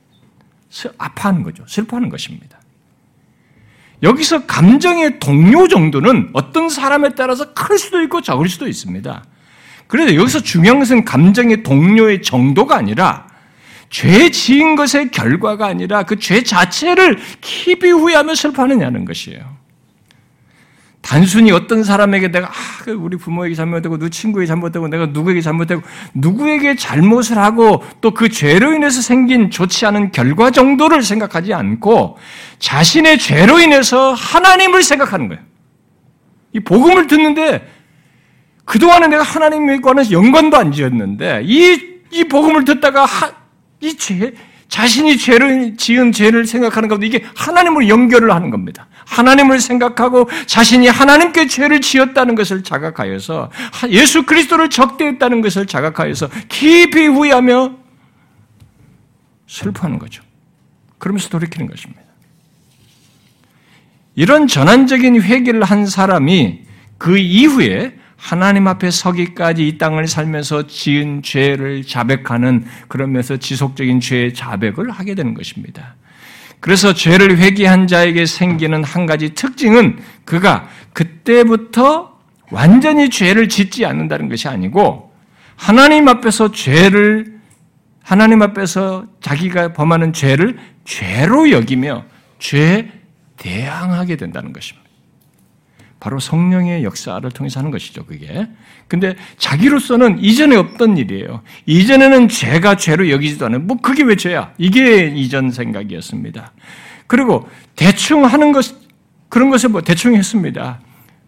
아파하는 거죠. 슬퍼하는 것입니다. 여기서 감정의 동요 정도는 어떤 사람에 따라서 클 수도 있고 적을 수도 있습니다. 그래서 여기서 중요한 것은 감정의 동요의 정도가 아니라 죄 지은 것의 결과가 아니라 그 죄 자체를 깊이 후회하며 슬퍼하느냐는 것이에요. 단순히 어떤 사람에게 내가 아, 그 우리 부모에게 잘못되고 누 친구에게 잘못되고 내가 누구에게 잘못되고 누구에게 잘못을 하고 또 그 죄로 인해서 생긴 좋지 않은 결과 정도를 생각하지 않고 자신의 죄로 인해서 하나님을 생각하는 거예요. 이 복음을 듣는데 그동안은 내가 관해서 연관도 안 지었는데 이, 이 복음을 듣다가 하, 이 죄, 자신이 죄를 지은 죄를 생각하는 가운데 이게 하나님으로 연결을 하는 겁니다. 하나님을 생각하고 자신이 하나님께 죄를 지었다는 것을 자각하여서 예수 그리스도를 적대했다는 것을 자각하여서 깊이 후회하며 슬퍼하는 거죠. 그러면서 돌이키는 것입니다. 이런 전환적인 회개를 한 사람이 그 이후에 하나님 앞에 서기까지 이 땅을 살면서 지은 죄를 자백하는 그러면서 지속적인 죄의 자백을 하게 되는 것입니다. 그래서 죄를 회개한 자에게 생기는 한 가지 특징은 그가 그때부터 완전히 죄를 짓지 않는다는 것이 아니고 하나님 앞에서 죄를 하나님 앞에서 자기가 범하는 죄를 죄로 여기며 죄 대항하게 된다는 것입니다. 바로 성령의 역사를 통해서 하는 것이죠, 그게. 근데 자기로서는 이전에 없던 일이에요. 이전에는 죄가 죄로 여기지도 않아요. 뭐 그게 왜 죄야? 이게 이전 생각이었습니다. 그리고 대충 하는 것, 그런 것을 뭐 대충 했습니다.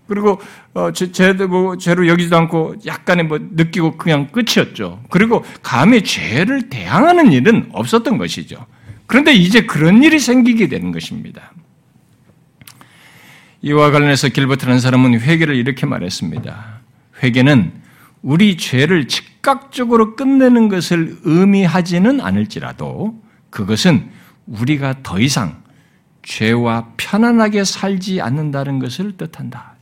그리고 어, 죄도 뭐 죄로 여기지도 않고 약간의 뭐 느끼고 그냥 끝이었죠. 그리고 감히 죄를 대항하는 일은 없었던 것이죠. 그런데 이제 그런 일이 생기게 되는 것입니다. 이와 관련해서 길버트라는 사람은 회개를 이렇게 말했습니다. 회개는 우리 죄를 즉각적으로 끝내는 것을 의미하지는 않을지라도 그것은 우리가 더 이상 죄와 편안하게 살지 않는다는 것을 뜻한다.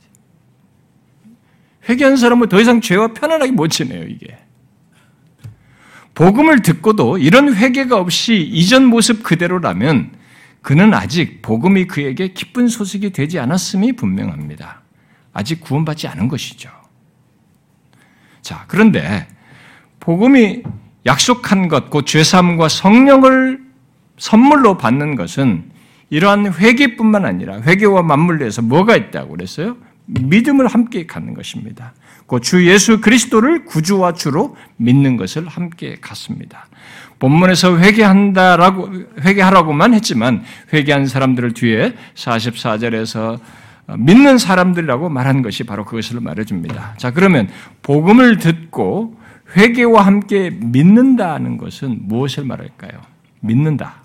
회개한 사람은 더 이상 죄와 편안하게 못 지내요, 이게. 복음을 듣고도 이런 회개가 없이 이전 모습 그대로라면 그는 아직 복음이 그에게 기쁜 소식이 되지 않았음이 분명합니다. 아직 구원받지 않은 것이죠. 자, 그런데 복음이 약속한 것, 곧 죄사함과 성령을 선물로 받는 것은 이러한 회개뿐만 아니라 회개와 맞물려서 뭐가 있다고 그랬어요? 믿음을 함께 갖는 것입니다. 그 주 예수 그리스도를 구주와 주로 믿는 것을 함께 갖습니다. 본문에서 회개한다라고 회개하라고만 했지만 회개한 사람들을 뒤에 44절에서 믿는 사람들이라고 말한 것이 바로 그것을 말해 줍니다. 자 그러면 복음을 듣고 회개와 함께 믿는다는 것은 무엇을 말할까요? 믿는다.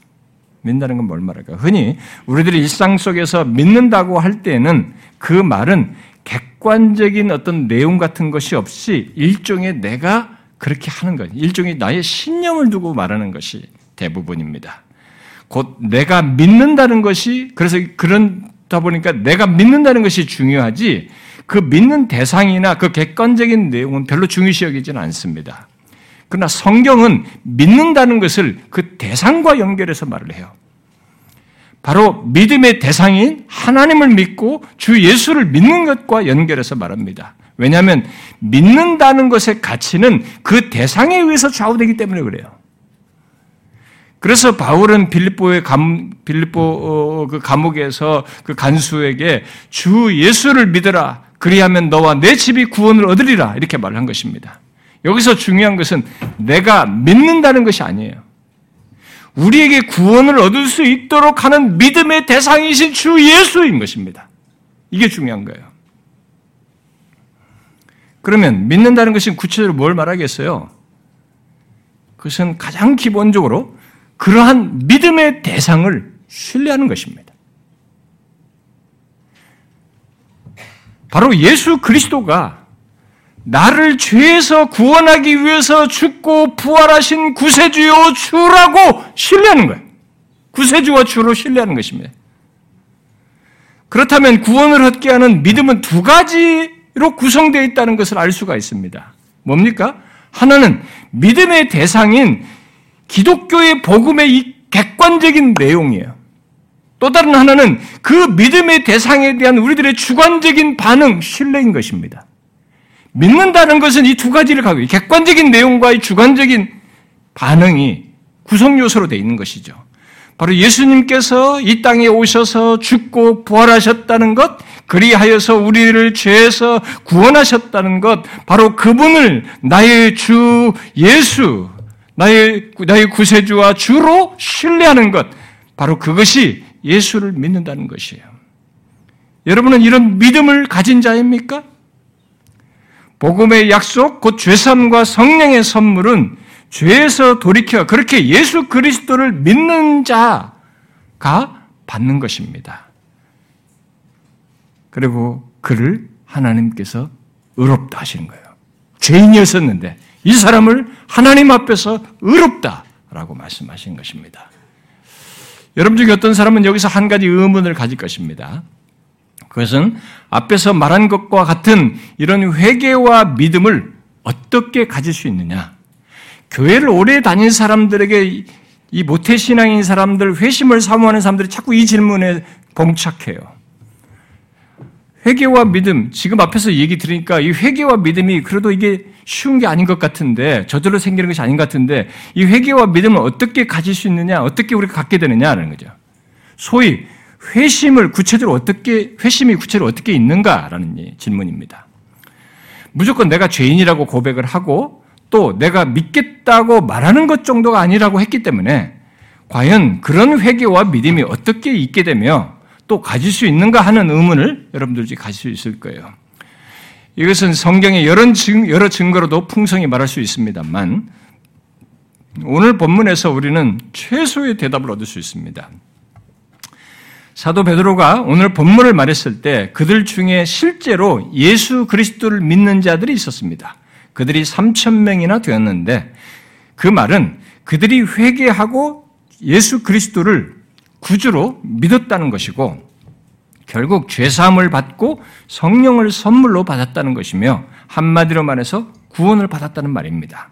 믿는다는 건 뭘 말할까요? 흔히 우리들이 일상 속에서 믿는다고 할 때는 그 말은 객관적인 어떤 내용 같은 것이 없이 일종의 내가 그렇게 하는 것, 일종의 나의 신념을 두고 말하는 것이 대부분입니다. 곧 내가 믿는다는 것이 그래서 그런다 보니까 내가 믿는다는 것이 중요하지 그 믿는 대상이나 그 객관적인 내용은 별로 중요시 여기지는 않습니다. 그러나 성경은 믿는다는 것을 그 대상과 연결해서 말을 해요. 바로 믿음의 대상인 하나님을 믿고 주 예수를 믿는 것과 연결해서 말합니다. 왜냐하면 믿는다는 것의 가치는 그 대상에 의해서 좌우되기 때문에 그래요. 그래서 바울은 빌립보의 감, 빌립보 어, 그 감옥에서 그 간수에게 주 예수를 믿어라. 그리하면 너와 내 집이 구원을 얻으리라. 이렇게 말한 것입니다. 여기서 중요한 것은 내가 믿는다는 것이 아니에요. 우리에게 구원을 얻을 수 있도록 하는 믿음의 대상이신 주 예수인 것입니다. 이게 중요한 거예요. 그러면 믿는다는 것은 구체적으로 뭘 말하겠어요? 그것은 가장 기본적으로 그러한 믿음의 대상을 신뢰하는 것입니다. 바로 예수 그리스도가 나를 죄에서 구원하기 위해서 죽고 부활하신 구세주요 주라고 신뢰하는 거예요. 구세주와 주로 신뢰하는 것입니다. 그렇다면 구원을 얻게 하는 믿음은 두 가지 로 구성되어 있다는 것을 알 수가 있습니다. 뭡니까? 하나는 믿음의 대상인 기독교의 복음의 이 객관적인 내용이에요. 또 다른 하나는 그 믿음의 대상에 대한 우리들의 주관적인 반응, 신뢰인 것입니다. 믿는다는 것은 이 두 가지를 가고 객관적인 내용과 이 주관적인 반응이 구성 요소로 되어 있는 것이죠. 바로 예수님께서 이 땅에 오셔서 죽고 부활하셨다는 것, 그리하여서 우리를 죄에서 구원하셨다는 것, 바로 그분을 나의 주 예수, 나의, 나의 구세주와 주로 신뢰하는 것, 바로 그것이 예수를 믿는다는 것이에요. 여러분은 이런 믿음을 가진 자입니까? 복음의 약속, 곧 죄삼과 성령의 선물은 죄에서 돌이켜 그렇게 예수 그리스도를 믿는 자가 받는 것입니다. 그리고 그를 하나님께서 의롭다 하시는 거예요. 죄인이었었는데 이 사람을 하나님 앞에서 의롭다라고 말씀하신 것입니다. 여러분 중에 어떤 사람은 여기서 한 가지 의문을 가질 것입니다. 그것은 앞에서 말한 것과 같은 이런 회개와 믿음을 어떻게 가질 수 있느냐? 교회를 오래 다닌 사람들에게 이 모태신앙인 사람들, 회심을 사모하는 사람들이 자꾸 이 질문에 봉착해요. 회개와 믿음, 지금 앞에서 얘기 들으니까 이 회개와 믿음이 그래도 이게 쉬운 게 아닌 것 같은데 저절로 생기는 것이 아닌 것 같은데 이 회개와 믿음을 어떻게 가질 수 있느냐, 어떻게 우리가 갖게 되느냐라는 거죠. 소위 회심을 구체적으로 어떻게 회심이 구체적으로 어떻게 있는가라는 질문입니다. 무조건 내가 죄인이라고 고백을 하고 또 내가 믿겠다고 말하는 것 정도가 아니라고 했기 때문에 과연 그런 회개와 믿음이 어떻게 있게 되며 또 가질 수 있는가 하는 의문을 여러분들이 가질 수 있을 거예요. 이것은 성경의 여러, 증, 여러 증거로도 풍성히 말할 수 있습니다만 오늘 본문에서 우리는 최소의 대답을 얻을 수 있습니다. 사도 베드로가 오늘 본문을 말했을 때 그들 중에 실제로 예수 그리스도를 믿는 자들이 있었습니다. 그들이 3천 명이나 되었는데 그 말은 그들이 회개하고 예수 그리스도를 구주로 믿었다는 것이고 결국 죄사함을 받고 성령을 선물로 받았다는 것이며 한마디로 말해서 구원을 받았다는 말입니다.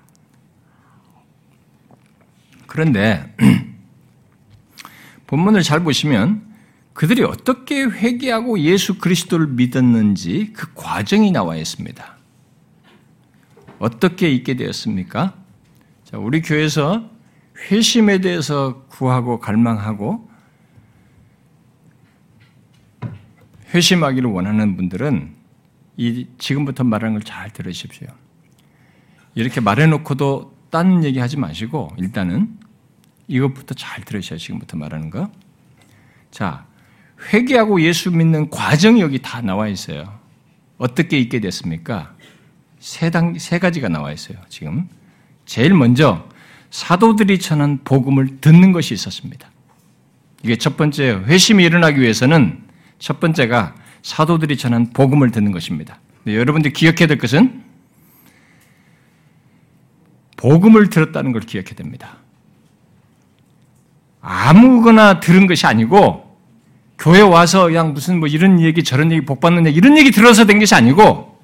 그런데 본문을 잘 보시면 그들이 어떻게 회개하고 예수 그리스도를 믿었는지 그 과정이 나와 있습니다. 어떻게 있게 되었습니까? 자, 우리 교회에서 회심에 대해서 구하고 갈망하고 회심하기를 원하는 분들은 이 지금부터 말하는 걸 잘 들으십시오. 이렇게 말해놓고도 딴 얘기 하지 마시고 일단은 이것부터 잘 들으셔야 지금부터 말하는 거. 자, 회개하고 예수 믿는 과정이 여기 다 나와 있어요. 어떻게 있게 됐습니까? 세 당, 세 가지가 나와 있어요, 지금. 제일 먼저 사도들이 전한 복음을 듣는 것이 있었습니다. 이게 첫 번째, 회심이 일어나기 위해서는 첫 번째가 사도들이 전한 복음을 듣는 것입니다. 여러분들이 기억해야 될 것은 복음을 들었다는 걸 기억해야 됩니다. 아무거나 들은 것이 아니고 교회 와서 그냥 무슨 뭐 이런 얘기 저런 얘기 복 받는 얘기 이런 얘기 들어서 된 것이 아니고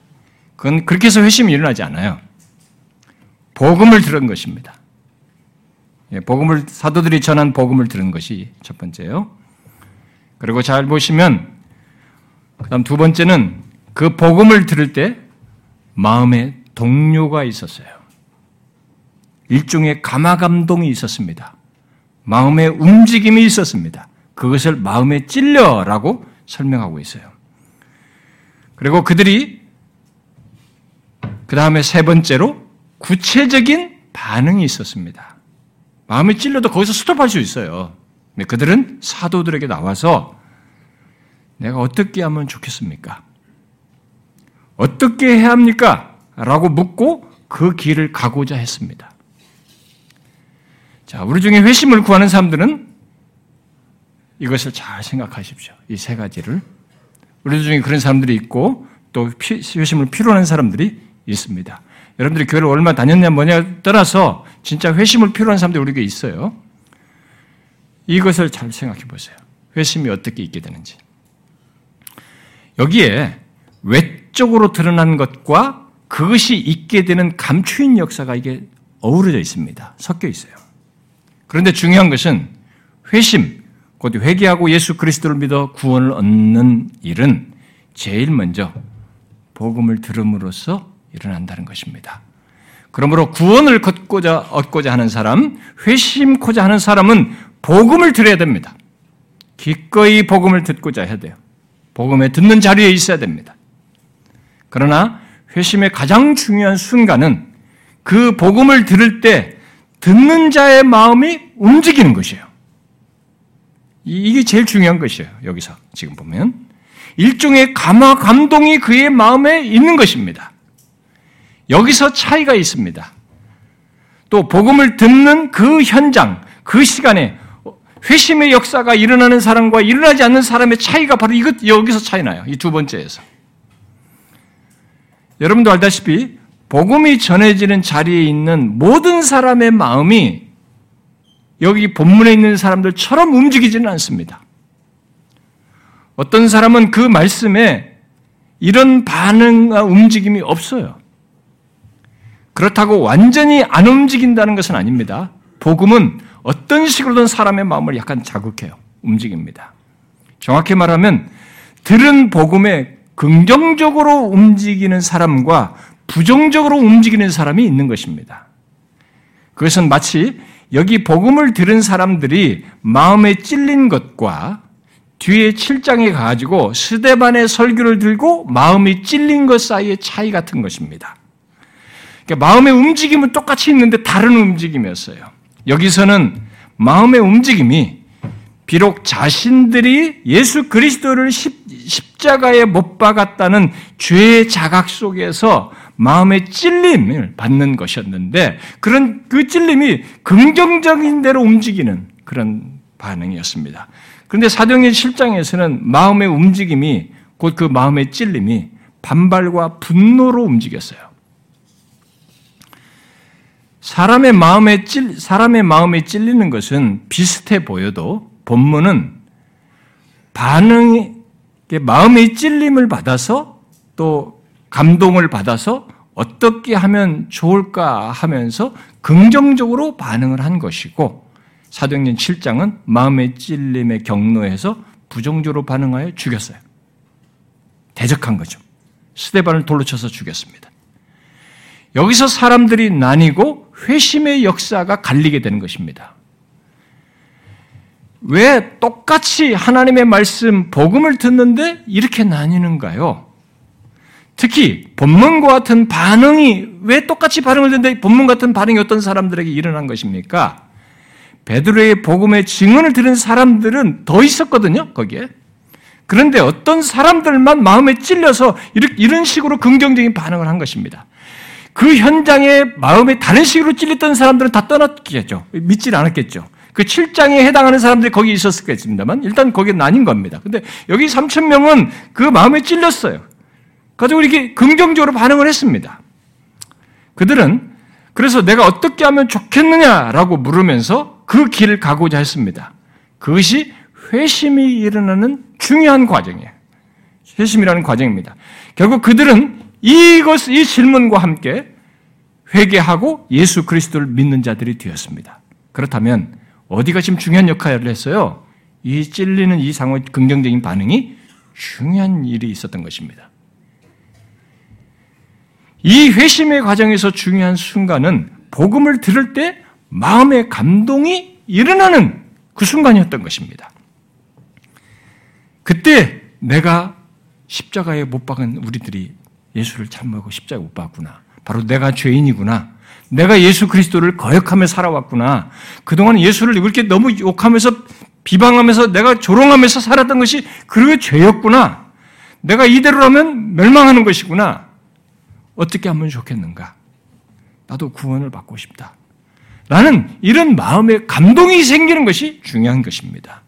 그건 그렇게 해서 회심이 일어나지 않아요. 복음을 들은 것입니다. 예, 복음을 사도들이 전한 복음을 들은 것이 첫 번째요. 그리고 잘 보시면 그다음 두 번째는 그 복음을 들을 때 마음에 동료가 있었어요. 일종의 감화 감동이 있었습니다. 마음의 움직임이 있었습니다. 그것을 마음에 찔려라고 설명하고 있어요. 그리고 그들이 그 다음에 세 번째로 구체적인 반응이 있었습니다. 마음에 찔려도 거기서 스톱할 수 있어요. 그들은 사도들에게 나와서 내가 어떻게 하면 좋겠습니까? 어떻게 해야 합니까? 라고 묻고 그 길을 가고자 했습니다. 자, 우리 중에 회심을 구하는 사람들은 이것을 잘 생각하십시오. 이 세 가지를. 우리 중에 그런 사람들이 있고 또 회심을 필요한 사람들이 있습니다. 여러분들이 교회를 얼마 다녔냐 뭐냐 떠나서 진짜 회심을 필요한 사람들이 우리에게 있어요. 이것을 잘 생각해 보세요. 회심이 어떻게 있게 되는지. 여기에 외적으로 드러난 것과 그것이 있게 되는 감추인 역사가 이게 어우러져 있습니다. 섞여 있어요. 그런데 중요한 것은 회심, 곧 회개하고 예수 그리스도를 믿어 구원을 얻는 일은 제일 먼저 복음을 들음으로써 일어난다는 것입니다. 그러므로 구원을 걷고자 얻고자 하는 사람, 회심코자 하는 사람은 복음을 들어야 됩니다. 기꺼이 복음을 듣고자 해야 돼요. 복음에 듣는 자리에 있어야 됩니다. 그러나 회심의 가장 중요한 순간은 그 복음을 들을 때 듣는 자의 마음이 움직이는 것이에요. 이게 제일 중요한 것이에요. 여기서 지금 보면 일종의 감화 감동이 그의 마음에 있는 것입니다. 여기서 차이가 있습니다. 또 복음을 듣는 그 현장, 그 시간에 회심의 역사가 일어나는 사람과 일어나지 않는 사람의 차이가 바로 이것 여기서 차이 나요. 이 두 번째에서. 여러분도 알다시피 복음이 전해지는 자리에 있는 모든 사람의 마음이 여기 본문에 있는 사람들처럼 움직이지는 않습니다. 어떤 사람은 그 말씀에 이런 반응과 움직임이 없어요. 그렇다고 완전히 안 움직인다는 것은 아닙니다. 복음은 어떤 식으로든 사람의 마음을 약간 자극해요. 움직입니다. 정확히 말하면 들은 복음에 긍정적으로 움직이는 사람과 부정적으로 움직이는 사람이 있는 것입니다. 그것은 마치 여기 복음을 들은 사람들이 마음에 찔린 것과 뒤에 7장에 가가지고 스데반의 설교를 들고 마음이 찔린 것 사이의 차이 같은 것입니다. 그러니까 마음의 움직임은 똑같이 있는데 다른 움직임이었어요. 여기서는 마음의 움직임이 비록 자신들이 예수 그리스도를 십 자가에 못 박았다는 죄의 자각 속에서 마음의 찔림을 받는 것이었는데 그런 그 찔림이 긍정적인 대로 움직이는 그런 반응이었습니다. 그런데 사도행전 7장에서는 마음의 움직임이 곧 그 마음의 찔림이 반발과 분노로 움직였어요. 사람의 마음에 찔 사람의 마음에 찔리는 것은 비슷해 보여도 본문은 반응이 마음의 찔림을 받아서 또 감동을 받아서 어떻게 하면 좋을까 하면서 긍정적으로 반응을 한 것이고 사도행전 7장은 마음의 찔림에 경로해서 부정적으로 반응하여 죽였어요. 대적한 거죠. 스테반을 돌로 쳐서 죽였습니다. 여기서 사람들이 나뉘고 회심의 역사가 갈리게 되는 것입니다. 왜 똑같이 하나님의 말씀, 복음을 듣는데 이렇게 나뉘는가요? 특히 본문과 같은 반응이 왜 똑같이 반응을 듣는데 본문 같은 반응이 어떤 사람들에게 일어난 것입니까? 베드로의 복음의 증언을 들은 사람들은 더 있었거든요, 거기에. 그런데 어떤 사람들만 마음에 찔려서 이런 식으로 긍정적인 반응을 한 것입니다. 그 현장에 마음에 다른 식으로 찔렸던 사람들은 다 떠났겠죠. 믿질 않았겠죠. 그 7장에 해당하는 사람들이 거기 있었겠습니다만 일단 거기 나뉜 겁니다. 근데 여기 3천 명은 그 마음에 찔렸어요. 가지고 이렇게 긍정적으로 반응을 했습니다. 그들은 그래서 내가 어떻게 하면 좋겠느냐라고 물으면서 그 길을 가고자 했습니다. 그것이 회심이 일어나는 중요한 과정이에요. 회심이라는 과정입니다. 결국 그들은 이것, 이 질문과 함께 회개하고 예수 그리스도를 믿는 자들이 되었습니다. 그렇다면 어디가 지금 중요한 역할을 했어요? 이 찔리는 이 상호 긍정적인 반응이 중요한 일이 있었던 것입니다. 이 회심의 과정에서 중요한 순간은 복음을 들을 때 마음의 감동이 일어나는 그 순간이었던 것입니다. 그때 내가 십자가에 못 박은 우리들이 예수를 참모하고 십자가에 못 박구나. 바로 내가 죄인이구나. 내가 예수 그리스도를 거역하며 살아왔구나. 그동안 예수를 이렇게 너무 욕하면서 비방하면서 내가 조롱하면서 살았던 것이 그의 죄였구나. 내가 이대로라면 멸망하는 것이구나. 어떻게 하면 좋겠는가? 나도 구원을 받고 싶다. 라는 이런 마음의 감동이 생기는 것이 중요한 것입니다.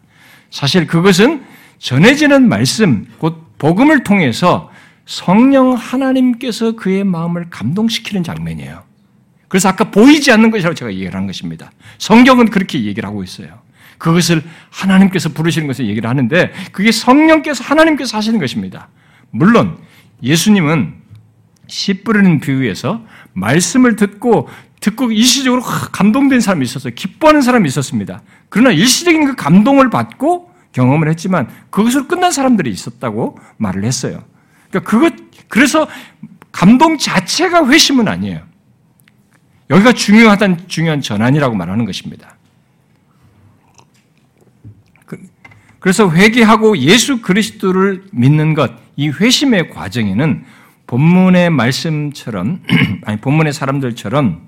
사실 그것은 전해지는 말씀, 곧 복음을 통해서 성령 하나님께서 그의 마음을 감동시키는 장면이에요. 그래서 아까 보이지 않는 것이라고 제가 얘기를 한 것입니다. 성경은 그렇게 얘기를 하고 있어요. 그것을 하나님께서 부르시는 것을 얘기를 하는데 그게 성령께서 하나님께서 하시는 것입니다. 물론 예수님은 씨 뿌리는 비유에서 말씀을 듣고 듣고 일시적으로 감동된 사람이 있었어요. 기뻐하는 사람이 있었습니다. 그러나 일시적인 그 감동을 받고 경험을 했지만 그것으로 끝난 사람들이 있었다고 말을 했어요. 그러니까 그것 그래서 감동 자체가 회심은 아니에요. 여기가 중요하단 중요한 전환이라고 말하는 것입니다. 그, 그래서 회개하고 예수 그리스도를 믿는 것, 이 회심의 과정에는 본문의 말씀처럼, 아니, 본문의 사람들처럼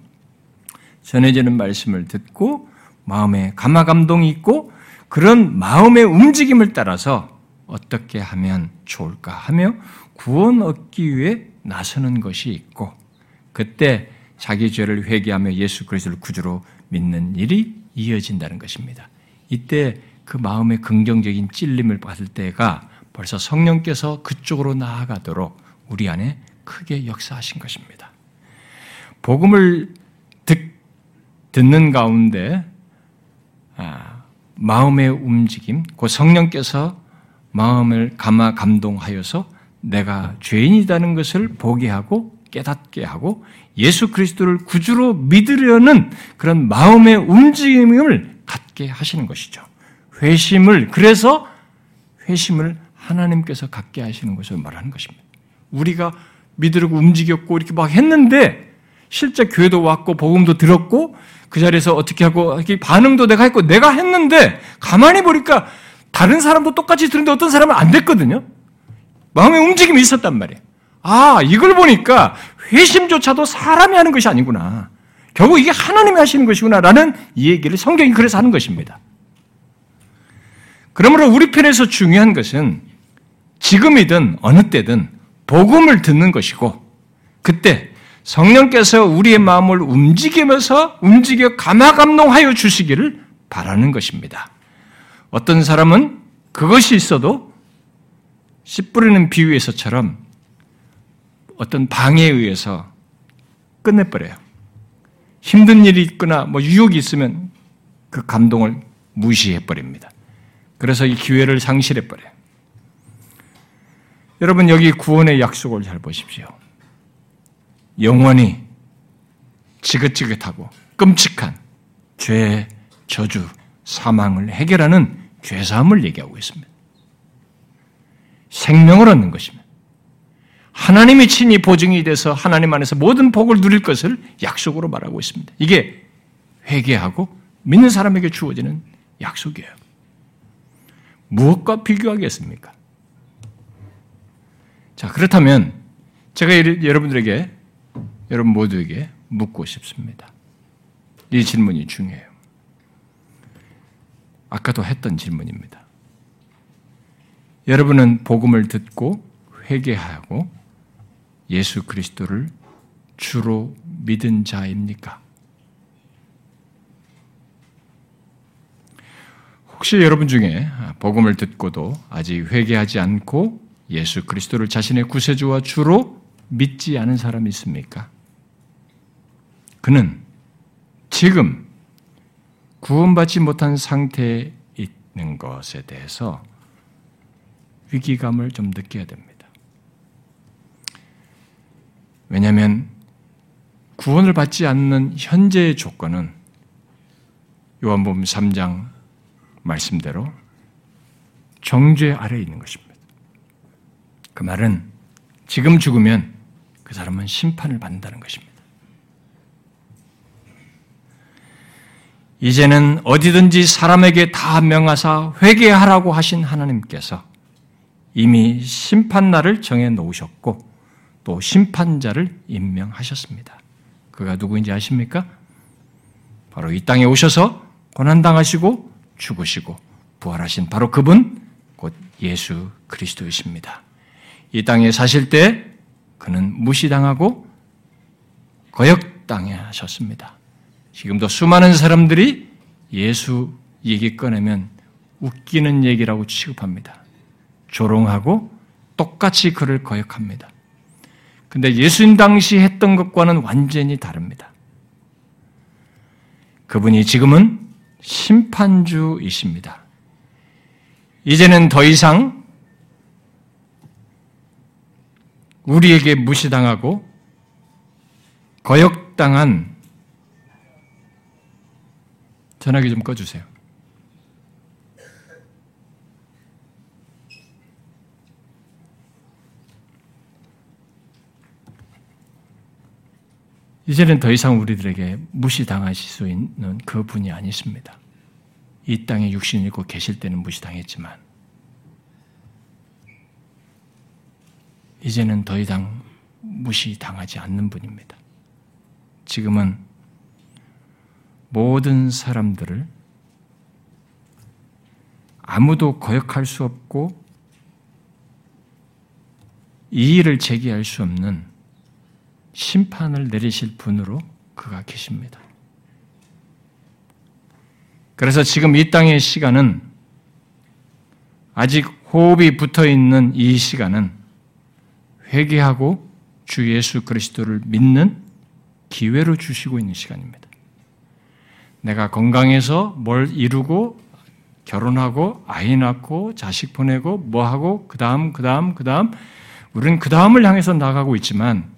전해지는 말씀을 듣고 마음에 감화 감동이 있고 그런 마음의 움직임을 따라서 어떻게 하면 좋을까 하며 구원 얻기 위해 나서는 것이 있고 그때 자기 죄를 회개하며 예수 그리스도를 구주로 믿는 일이 이어진다는 것입니다. 이때 그 마음의 긍정적인 찔림을 받을 때가 벌써 성령께서 그쪽으로 나아가도록 우리 안에 크게 역사하신 것입니다. 복음을 듣, 듣는 가운데 아, 마음의 움직임, 그 성령께서 마음을 감화 감동하여서 내가 죄인이라는 것을 보게 하고 깨닫게 하고 예수 그리스도를 구주로 믿으려는 그런 마음의 움직임을 갖게 하시는 것이죠. 회심을 그래서 회심을 하나님께서 갖게 하시는 것을 말하는 것입니다. 우리가 믿으려고 움직였고 이렇게 막 했는데 실제 교회도 왔고 복음도 들었고 그 자리에서 어떻게 하고 이렇게 반응도 내가 했고 내가 했는데 가만히 보니까 다른 사람도 똑같이 들은데 어떤 사람은 안 됐거든요. 마음의 움직임이 있었단 말이에요. 아, 이걸 보니까 회심조차도 사람이 하는 것이 아니구나. 결국 이게 하나님이 하시는 것이구나라는 이 얘기를 성경이 그래서 하는 것입니다. 그러므로 우리 편에서 중요한 것은 지금이든 어느 때든 복음을 듣는 것이고 그때 성령께서 우리의 마음을 움직이면서 움직여 감화감동하여 주시기를 바라는 것입니다. 어떤 사람은 그것이 있어도 씨 뿌리는 비유에서처럼 어떤 방해에 의해서 끝내버려요. 힘든 일이 있거나 뭐 유혹이 있으면 그 감동을 무시해버립니다. 그래서 이 기회를 상실해버려요. 여러분 여기 구원의 약속을 잘 보십시오. 영원히 지긋지긋하고 끔찍한 죄, 저주, 사망을 해결하는 죄사함을 얘기하고 있습니다. 생명을 얻는 것입니다. 하나님이 친히 보증이 돼서 하나님 안에서 모든 복을 누릴 것을 약속으로 말하고 있습니다. 이게 회개하고 믿는 사람에게 주어지는 약속이에요. 무엇과 비교하겠습니까? 자, 그렇다면 제가 여러분들에게 여러분 모두에게 묻고 싶습니다. 이 질문이 중요해요. 아까도 했던 질문입니다. 여러분은 복음을 듣고 회개하고 예수 그리스도를 주로 믿은 자입니까? 혹시 여러분 중에 복음을 듣고도 아직 회개하지 않고 예수 그리스도를 자신의 구세주와 주로 믿지 않은 사람이 있습니까? 그는 지금 구원받지 못한 상태에 있는 것에 대해서 위기감을 좀 느껴야 됩니다. 왜냐하면 구원을 받지 않는 현재의 조건은 요한복음 3장 말씀대로 정죄 아래에 있는 것입니다. 그 말은 지금 죽으면 그 사람은 심판을 받는다는 것입니다. 이제는 어디든지 사람에게 다 명하사 회개하라고 하신 하나님께서 이미 심판날을 정해 놓으셨고 또 심판자를 임명하셨습니다. 그가 누구인지 아십니까? 바로 이 땅에 오셔서 고난당하시고 죽으시고 부활하신 바로 그분 곧 예수 그리스도이십니다. 이 땅에 사실 때 그는 무시당하고 거역당하셨습니다. 지금도 수많은 사람들이 예수 얘기 꺼내면 웃기는 얘기라고 취급합니다. 조롱하고 똑같이 그를 거역합니다. 근데 예수님 당시 했던 것과는 완전히 다릅니다. 그분이 지금은 심판주이십니다. 이제는 더 이상 우리에게 무시당하고 거역당한 전화기 좀 꺼주세요. 이제는 더 이상 우리들에게 무시당하실 수 있는 그 분이 아니십니다. 이 땅에 육신 입고 계실 때는 무시당했지만, 이제는 더 이상 무시당하지 않는 분입니다. 지금은 모든 사람들을 아무도 거역할 수 없고 이의를 제기할 수 없는 심판을 내리실 분으로 그가 계십니다. 그래서 지금 이 땅의 시간은 아직 호흡이 붙어 있는 이 시간은 회개하고 주 예수 그리스도를 믿는 기회로 주시고 있는 시간입니다. 내가 건강해서 뭘 이루고 결혼하고 아이 낳고 자식 보내고 뭐 하고 그다음 그다음 그다음 우리는 그다음을 향해서 나가고 있지만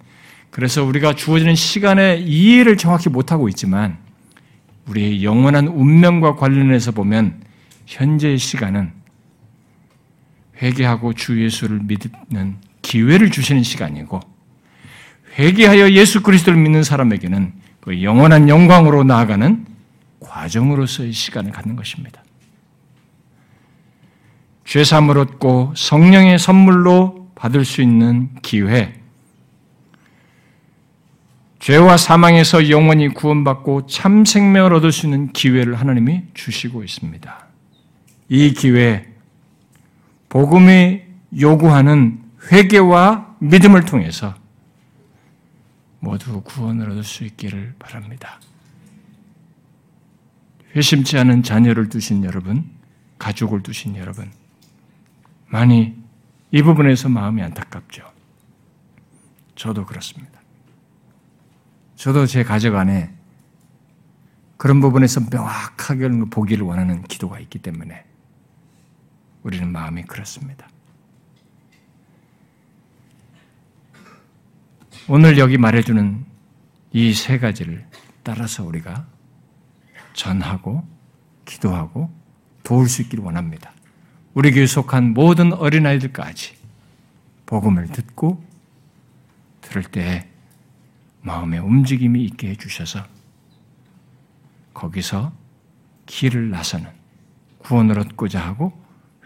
그래서 우리가 주어지는 시간의 이해를 정확히 못하고 있지만 우리의 영원한 운명과 관련해서 보면 현재의 시간은 회개하고 주 예수를 믿는 기회를 주시는 시간이고 회개하여 예수 그리스도를 믿는 사람에게는 그 영원한 영광으로 나아가는 과정으로서의 시간을 갖는 것입니다. 죄삼을 얻고 성령의 선물로 받을 수 있는 기회, 죄와 사망에서 영원히 구원받고 참 생명을 얻을 수 있는 기회를 하나님이 주시고 있습니다. 이 기회, 복음이 요구하는 회개와 믿음을 통해서 모두 구원을 얻을 수 있기를 바랍니다. 회심치 않은 자녀를 두신 여러분, 가족을 두신 여러분, 많이 이 부분에서 마음이 안타깝죠. 저도 그렇습니다. 저도 제 가족 안에 그런 부분에서 명확하게 보기를 원하는 기도가 있기 때문에 우리는 마음이 그렇습니다. 오늘 여기 말해주는 이 세 가지를 따라서 우리가 전하고 기도하고 도울 수 있기를 원합니다. 우리 교회 속한 모든 어린아이들까지 복음을 듣고 들을 때 마음의 움직임이 있게 해주셔서 거기서 길을 나서는 구원을 얻고자 하고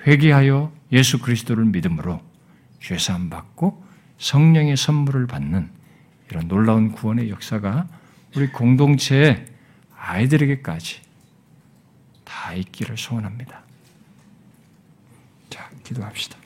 회개하여 예수 그리스도를 믿음으로 죄사함 받고 성령의 선물을 받는 이런 놀라운 구원의 역사가 우리 공동체의 아이들에게까지 다 있기를 소원합니다. 자, 기도합시다.